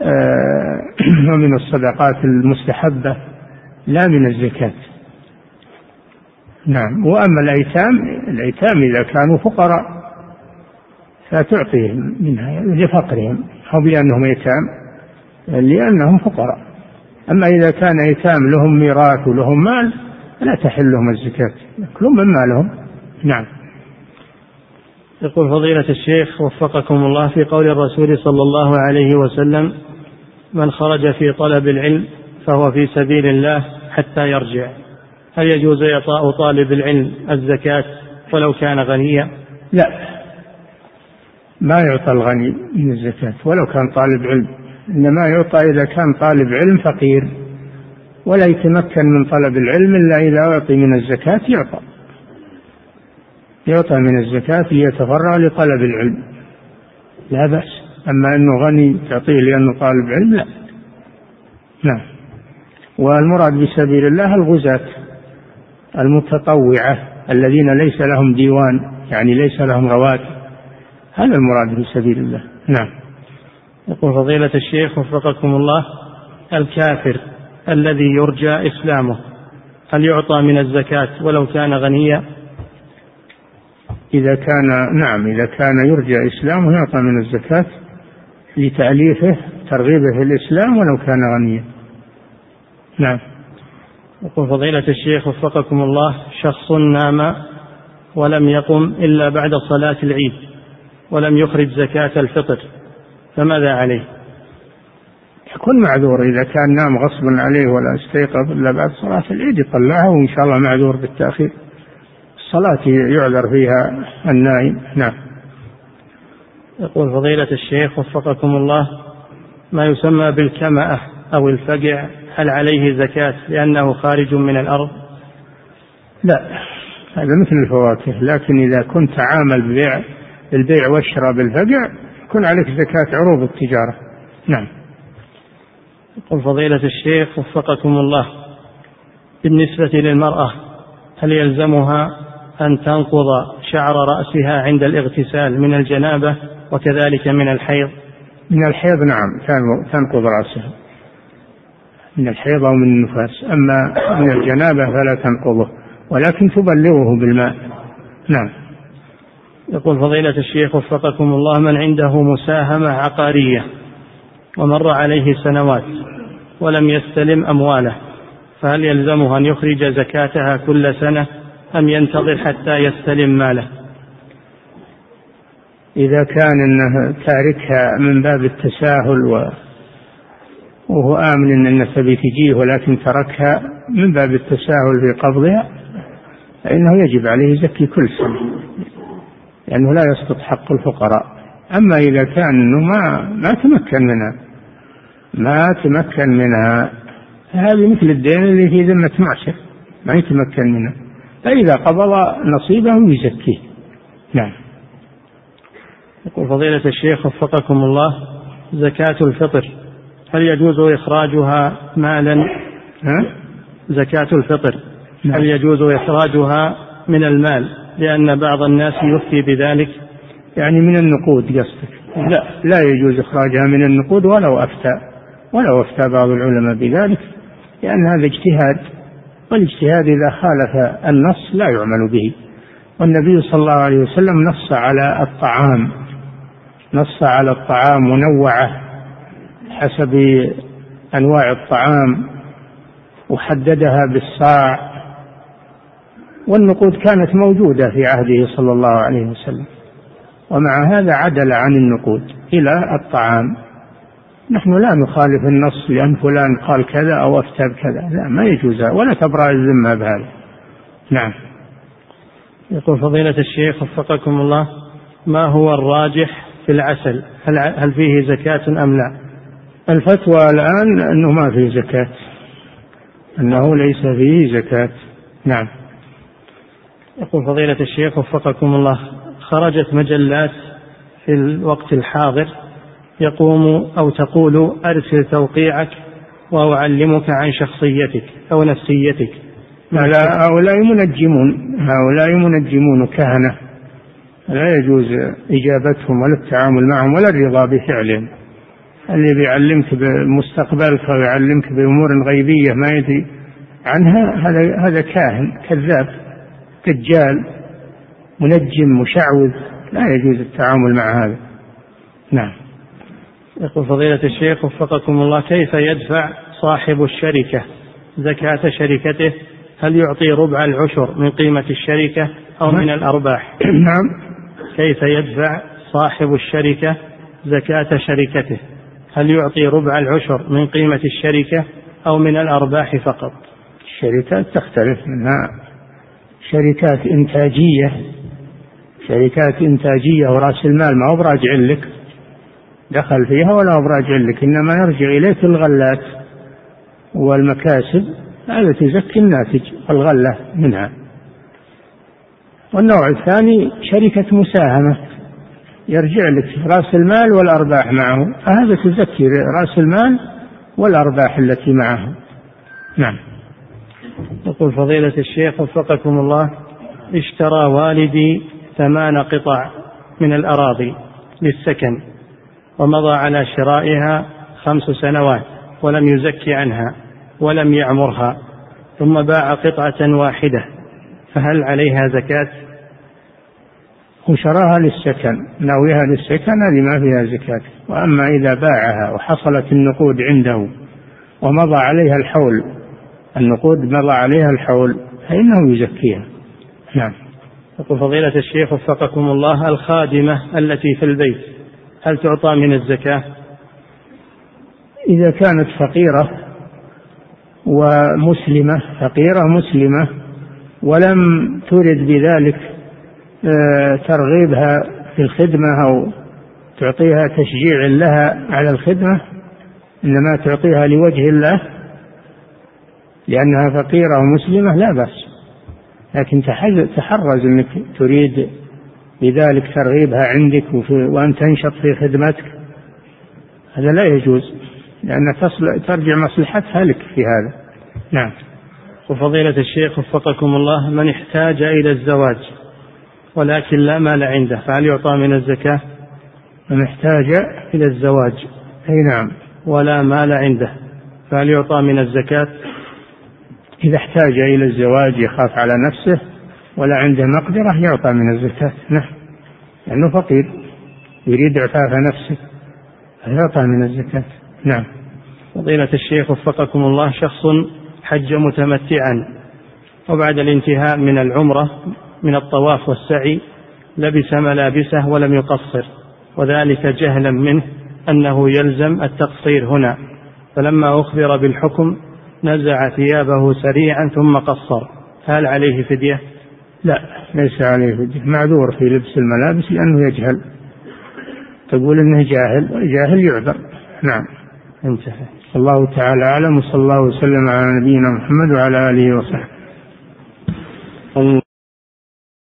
(clears throat) ومن الصدقات المستحبة لا من الزكاة. نعم. وأما الأيتام الأيتام إذا كانوا فقراء فتعطيهم منها لفقرهم أو بأنهم أيتام لأنهم فقراء. أما إذا كان أيتام لهم ميراث ولهم مال لا تحل لهم الزكاة يأكلون من مالهم. نعم. يقول فضيلة الشيخ وفقكم الله في قول الرسول صلى الله عليه وسلم من خرج في طلب العلم فهو في سبيل الله حتى يرجع. هل يجوز إعطاء طالب العلم الزكاة ولو كان غنيا؟ لا. ما يعطى الغني من الزكاة ولو كان طالب علم. إنما يعطى إذا كان طالب علم فقير. ولا يتمكن من طلب العلم إلا إذا أعطي من الزكاة يعطى. يعطى من الزكاة ليتفرع لطلب العلم. لا بأس. أما أنه غني تعطيه لأنه طالب علم لا. نعم. والمراد بسبيل الله الغزاة المتطوعة الذين ليس لهم ديوان يعني ليس لهم رواتب. هذا المراد بسبيل الله. نعم. يقول فضيلة الشيخ وفقكم الله الكافر الذي يرجى إسلامه هل يعطى من الزكاة ولو كان غنيا؟ إذا كان نعم إذا كان يرجى إسلامه يعطى من الزكاة لتأليفه ترغيبه في الإسلام ولو كان غنيا. نعم. يقول فضيلة الشيخ وفقكم الله شخص نام ولم يقم إلا بعد صلاة العيد ولم يخرج زكاة الفطر فماذا عليه؟ يكون معذور إذا كان نام غصبا عليه ولا استيقظ إلا بعد صلاة العيد يطلعها وإن شاء الله معذور بالتأخير. الصلاة يعذر فيها النائم نعم. يقول فضيلة الشيخ وفقكم الله ما يسمى بالكمأة أو الفقع هل عليه زكاة لأنه خارج من الأرض؟ لا هذا مثل الفواكه لكن إذا كنت عامل ببيع البيع والشراء بالفقع يكون عليك زكاة عروض التجارة. نعم. يقول فضيلة الشيخ وفقكم الله بالنسبة للمرأة هل يلزمها أن تنقض شعر رأسها عند الاغتسال من الجنابة وكذلك من الحيض. من الحيض نعم تنقض رأسها. من الحيض أو من النفاس. أما من الجنابة فلا تنقضه ولكن تبلغه بالماء. نعم. يقول فضيلة الشيخ وفقكم الله من عنده مساهمة عقارية ومر عليه سنوات ولم يستلم أمواله فهل يلزمه أن يخرج زكاتها كل سنة؟ أم ينتظر حتى يستلم ماله؟ إذا كان أنه تاركها من باب التساهل و وهو آمن أن الناس تجيه ولكن تركها من باب التساهل في قبضها فإنه يجب عليه يزكي كل سنة لأنه لا يسقط حق الفقراء. أما إذا كان أنه ما ما تمكن منها ما تمكن منها هذه مثل الدين اللي في ذمة معشر ما يتمكن منها. فإذا قبض نصيبه يزكيه. نعم. يقول فضيلة الشيخ وفقكم الله زكاة الفطر هل يجوز إخراجها مالا؟ ها؟ زكاة الفطر نعم. هل يجوز إخراجها من المال؟ لأن بعض الناس يفتي بذلك. يعني من النقود قصدك؟ لا. لا يجوز إخراجها من النقود ولو أفتى ولو أفتى بعض العلماء بذلك لأن هذا اجتهاد. والإجتهاد إذا خالف النص لا يعمل به. والنبي صلى الله عليه وسلم نص على الطعام نص على الطعام منوعة حسب أنواع الطعام وحددها بالصاع والنقود كانت موجودة في عهده صلى الله عليه وسلم. ومع هذا عدل عن النقود إلى الطعام. نحن لا نخالف النص لأن فلان قال كذا أو أفتى بكذا. لا ما يجوز. ولا تبرأ الذمة بهذا. نعم. يقول فضيلة الشيخ وفقكم الله ما هو الراجح في العسل؟ هل, هل فيه زكاة أم لا؟ الفتوى الآن أنه ما فيه زكاة. أنه ليس فيه زكاة. نعم. يقول فضيلة الشيخ وفقكم الله خرجت مجلات في الوقت الحاضر يقوم أو تقول أرسل توقيعك وأعلمك عن شخصيتك أو نفسيتك. لا هؤلاء منجمون هؤلاء منجمون كهنة. لا يجوز إجابتهم ولا التعامل معهم ولا الرضا بفعلهم اللي بيعلمك بمستقبلك يعلمك بأمور غيبية ما يدري عنها هذا هذا كاهن كذاب دجال منجم مشعوذ. لا يجوز التعامل مع هذا. نعم. يقول فضيلة الشيخ وفقكم الله كيف يدفع صاحب الشركة زكاة شركته؟ هل يعطي ربع العشر من قيمة الشركة أو من الأرباح؟ (clears throat) نعم. كيف يدفع صاحب الشركة زكاة شركته؟ هل يعطي ربع العشر من قيمة الشركة أو من الأرباح فقط؟ الشركات تختلف منها. شركات إنتاجية. شركات إنتاجية ورأس المال ما هو براجع لك. دخل فيها ولا براجع لك إنما يرجع إليك الغلات والمكاسب هذا تزكي الناتج الغلة منها. والنوع الثاني شركة مساهمة يرجع لك رأس المال والأرباح معه فهذا تزكي رأس المال والأرباح التي معه. نعم. يقول فضيلة الشيخ وفقكم الله اشترى والدي ثمان قطع من الأراضي للسكن. ومضى على شرائها خمس سنوات ولم يزكي عنها ولم يعمرها ثم باع قطعة واحدة فهل عليها زكاة؟ وشراها للسكن ناويها للسكن هذه ما فيها زكاة. وأما إذا باعها وحصلت النقود عنده ومضى عليها الحول النقود مضى عليها الحول فإنه يزكيها. نعم. يقول فضيلة الشيخ وفقكم الله الخادمة التي في البيت. هل تعطى من الزكاة؟ إذا كانت فقيرة ومسلمة فقيرة مسلمة ولم ترد بذلك آه، ترغيبها في الخدمة أو تعطيها تشجيع لها على الخدمة إنما تعطيها لوجه الله لأنها فقيرة ومسلمة لا بأس لكن تحرز أنك تريد بذلك ترغيبها عندك وأن تنشط في خدمتك. هذا لا يجوز لأن تصل ترجع مصلحتها لك في هذا. نعم. وفضيلة الشيخ وفقكم الله من احتاج إلى الزواج ولكن لا مال عنده فهل يعطى من الزكاة؟ من احتاج إلى الزواج. أي نعم. ولا مال عنده فهل يعطى من الزكاة؟ إذا احتاج إلى الزواج يخاف على نفسه ولا عنده مقدرة يعطى من الزكاة. نعم. لأنه فقير يريد إعفاف نفسه فيعطى من الزكاة. نعم. فضيلة الشيخ وفقكم الله شخص حج متمتعا وبعد الانتهاء من العمرة من الطواف والسعي لبس ملابسه ولم يقصر وذلك جهلا منه أنه يلزم التقصير هنا. فلما أخبر بالحكم نزع ثيابه سريعا ثم قصر. هل عليه فدية؟ لا ليس عليه فدية معذور في لبس الملابس لأنه يجهل. تقول إنه جاهل والجاهل يعذر. نعم انتهى. الله تعالى أعلم وصلى الله وسلم على نبينا محمد وعلى آله وصحبه.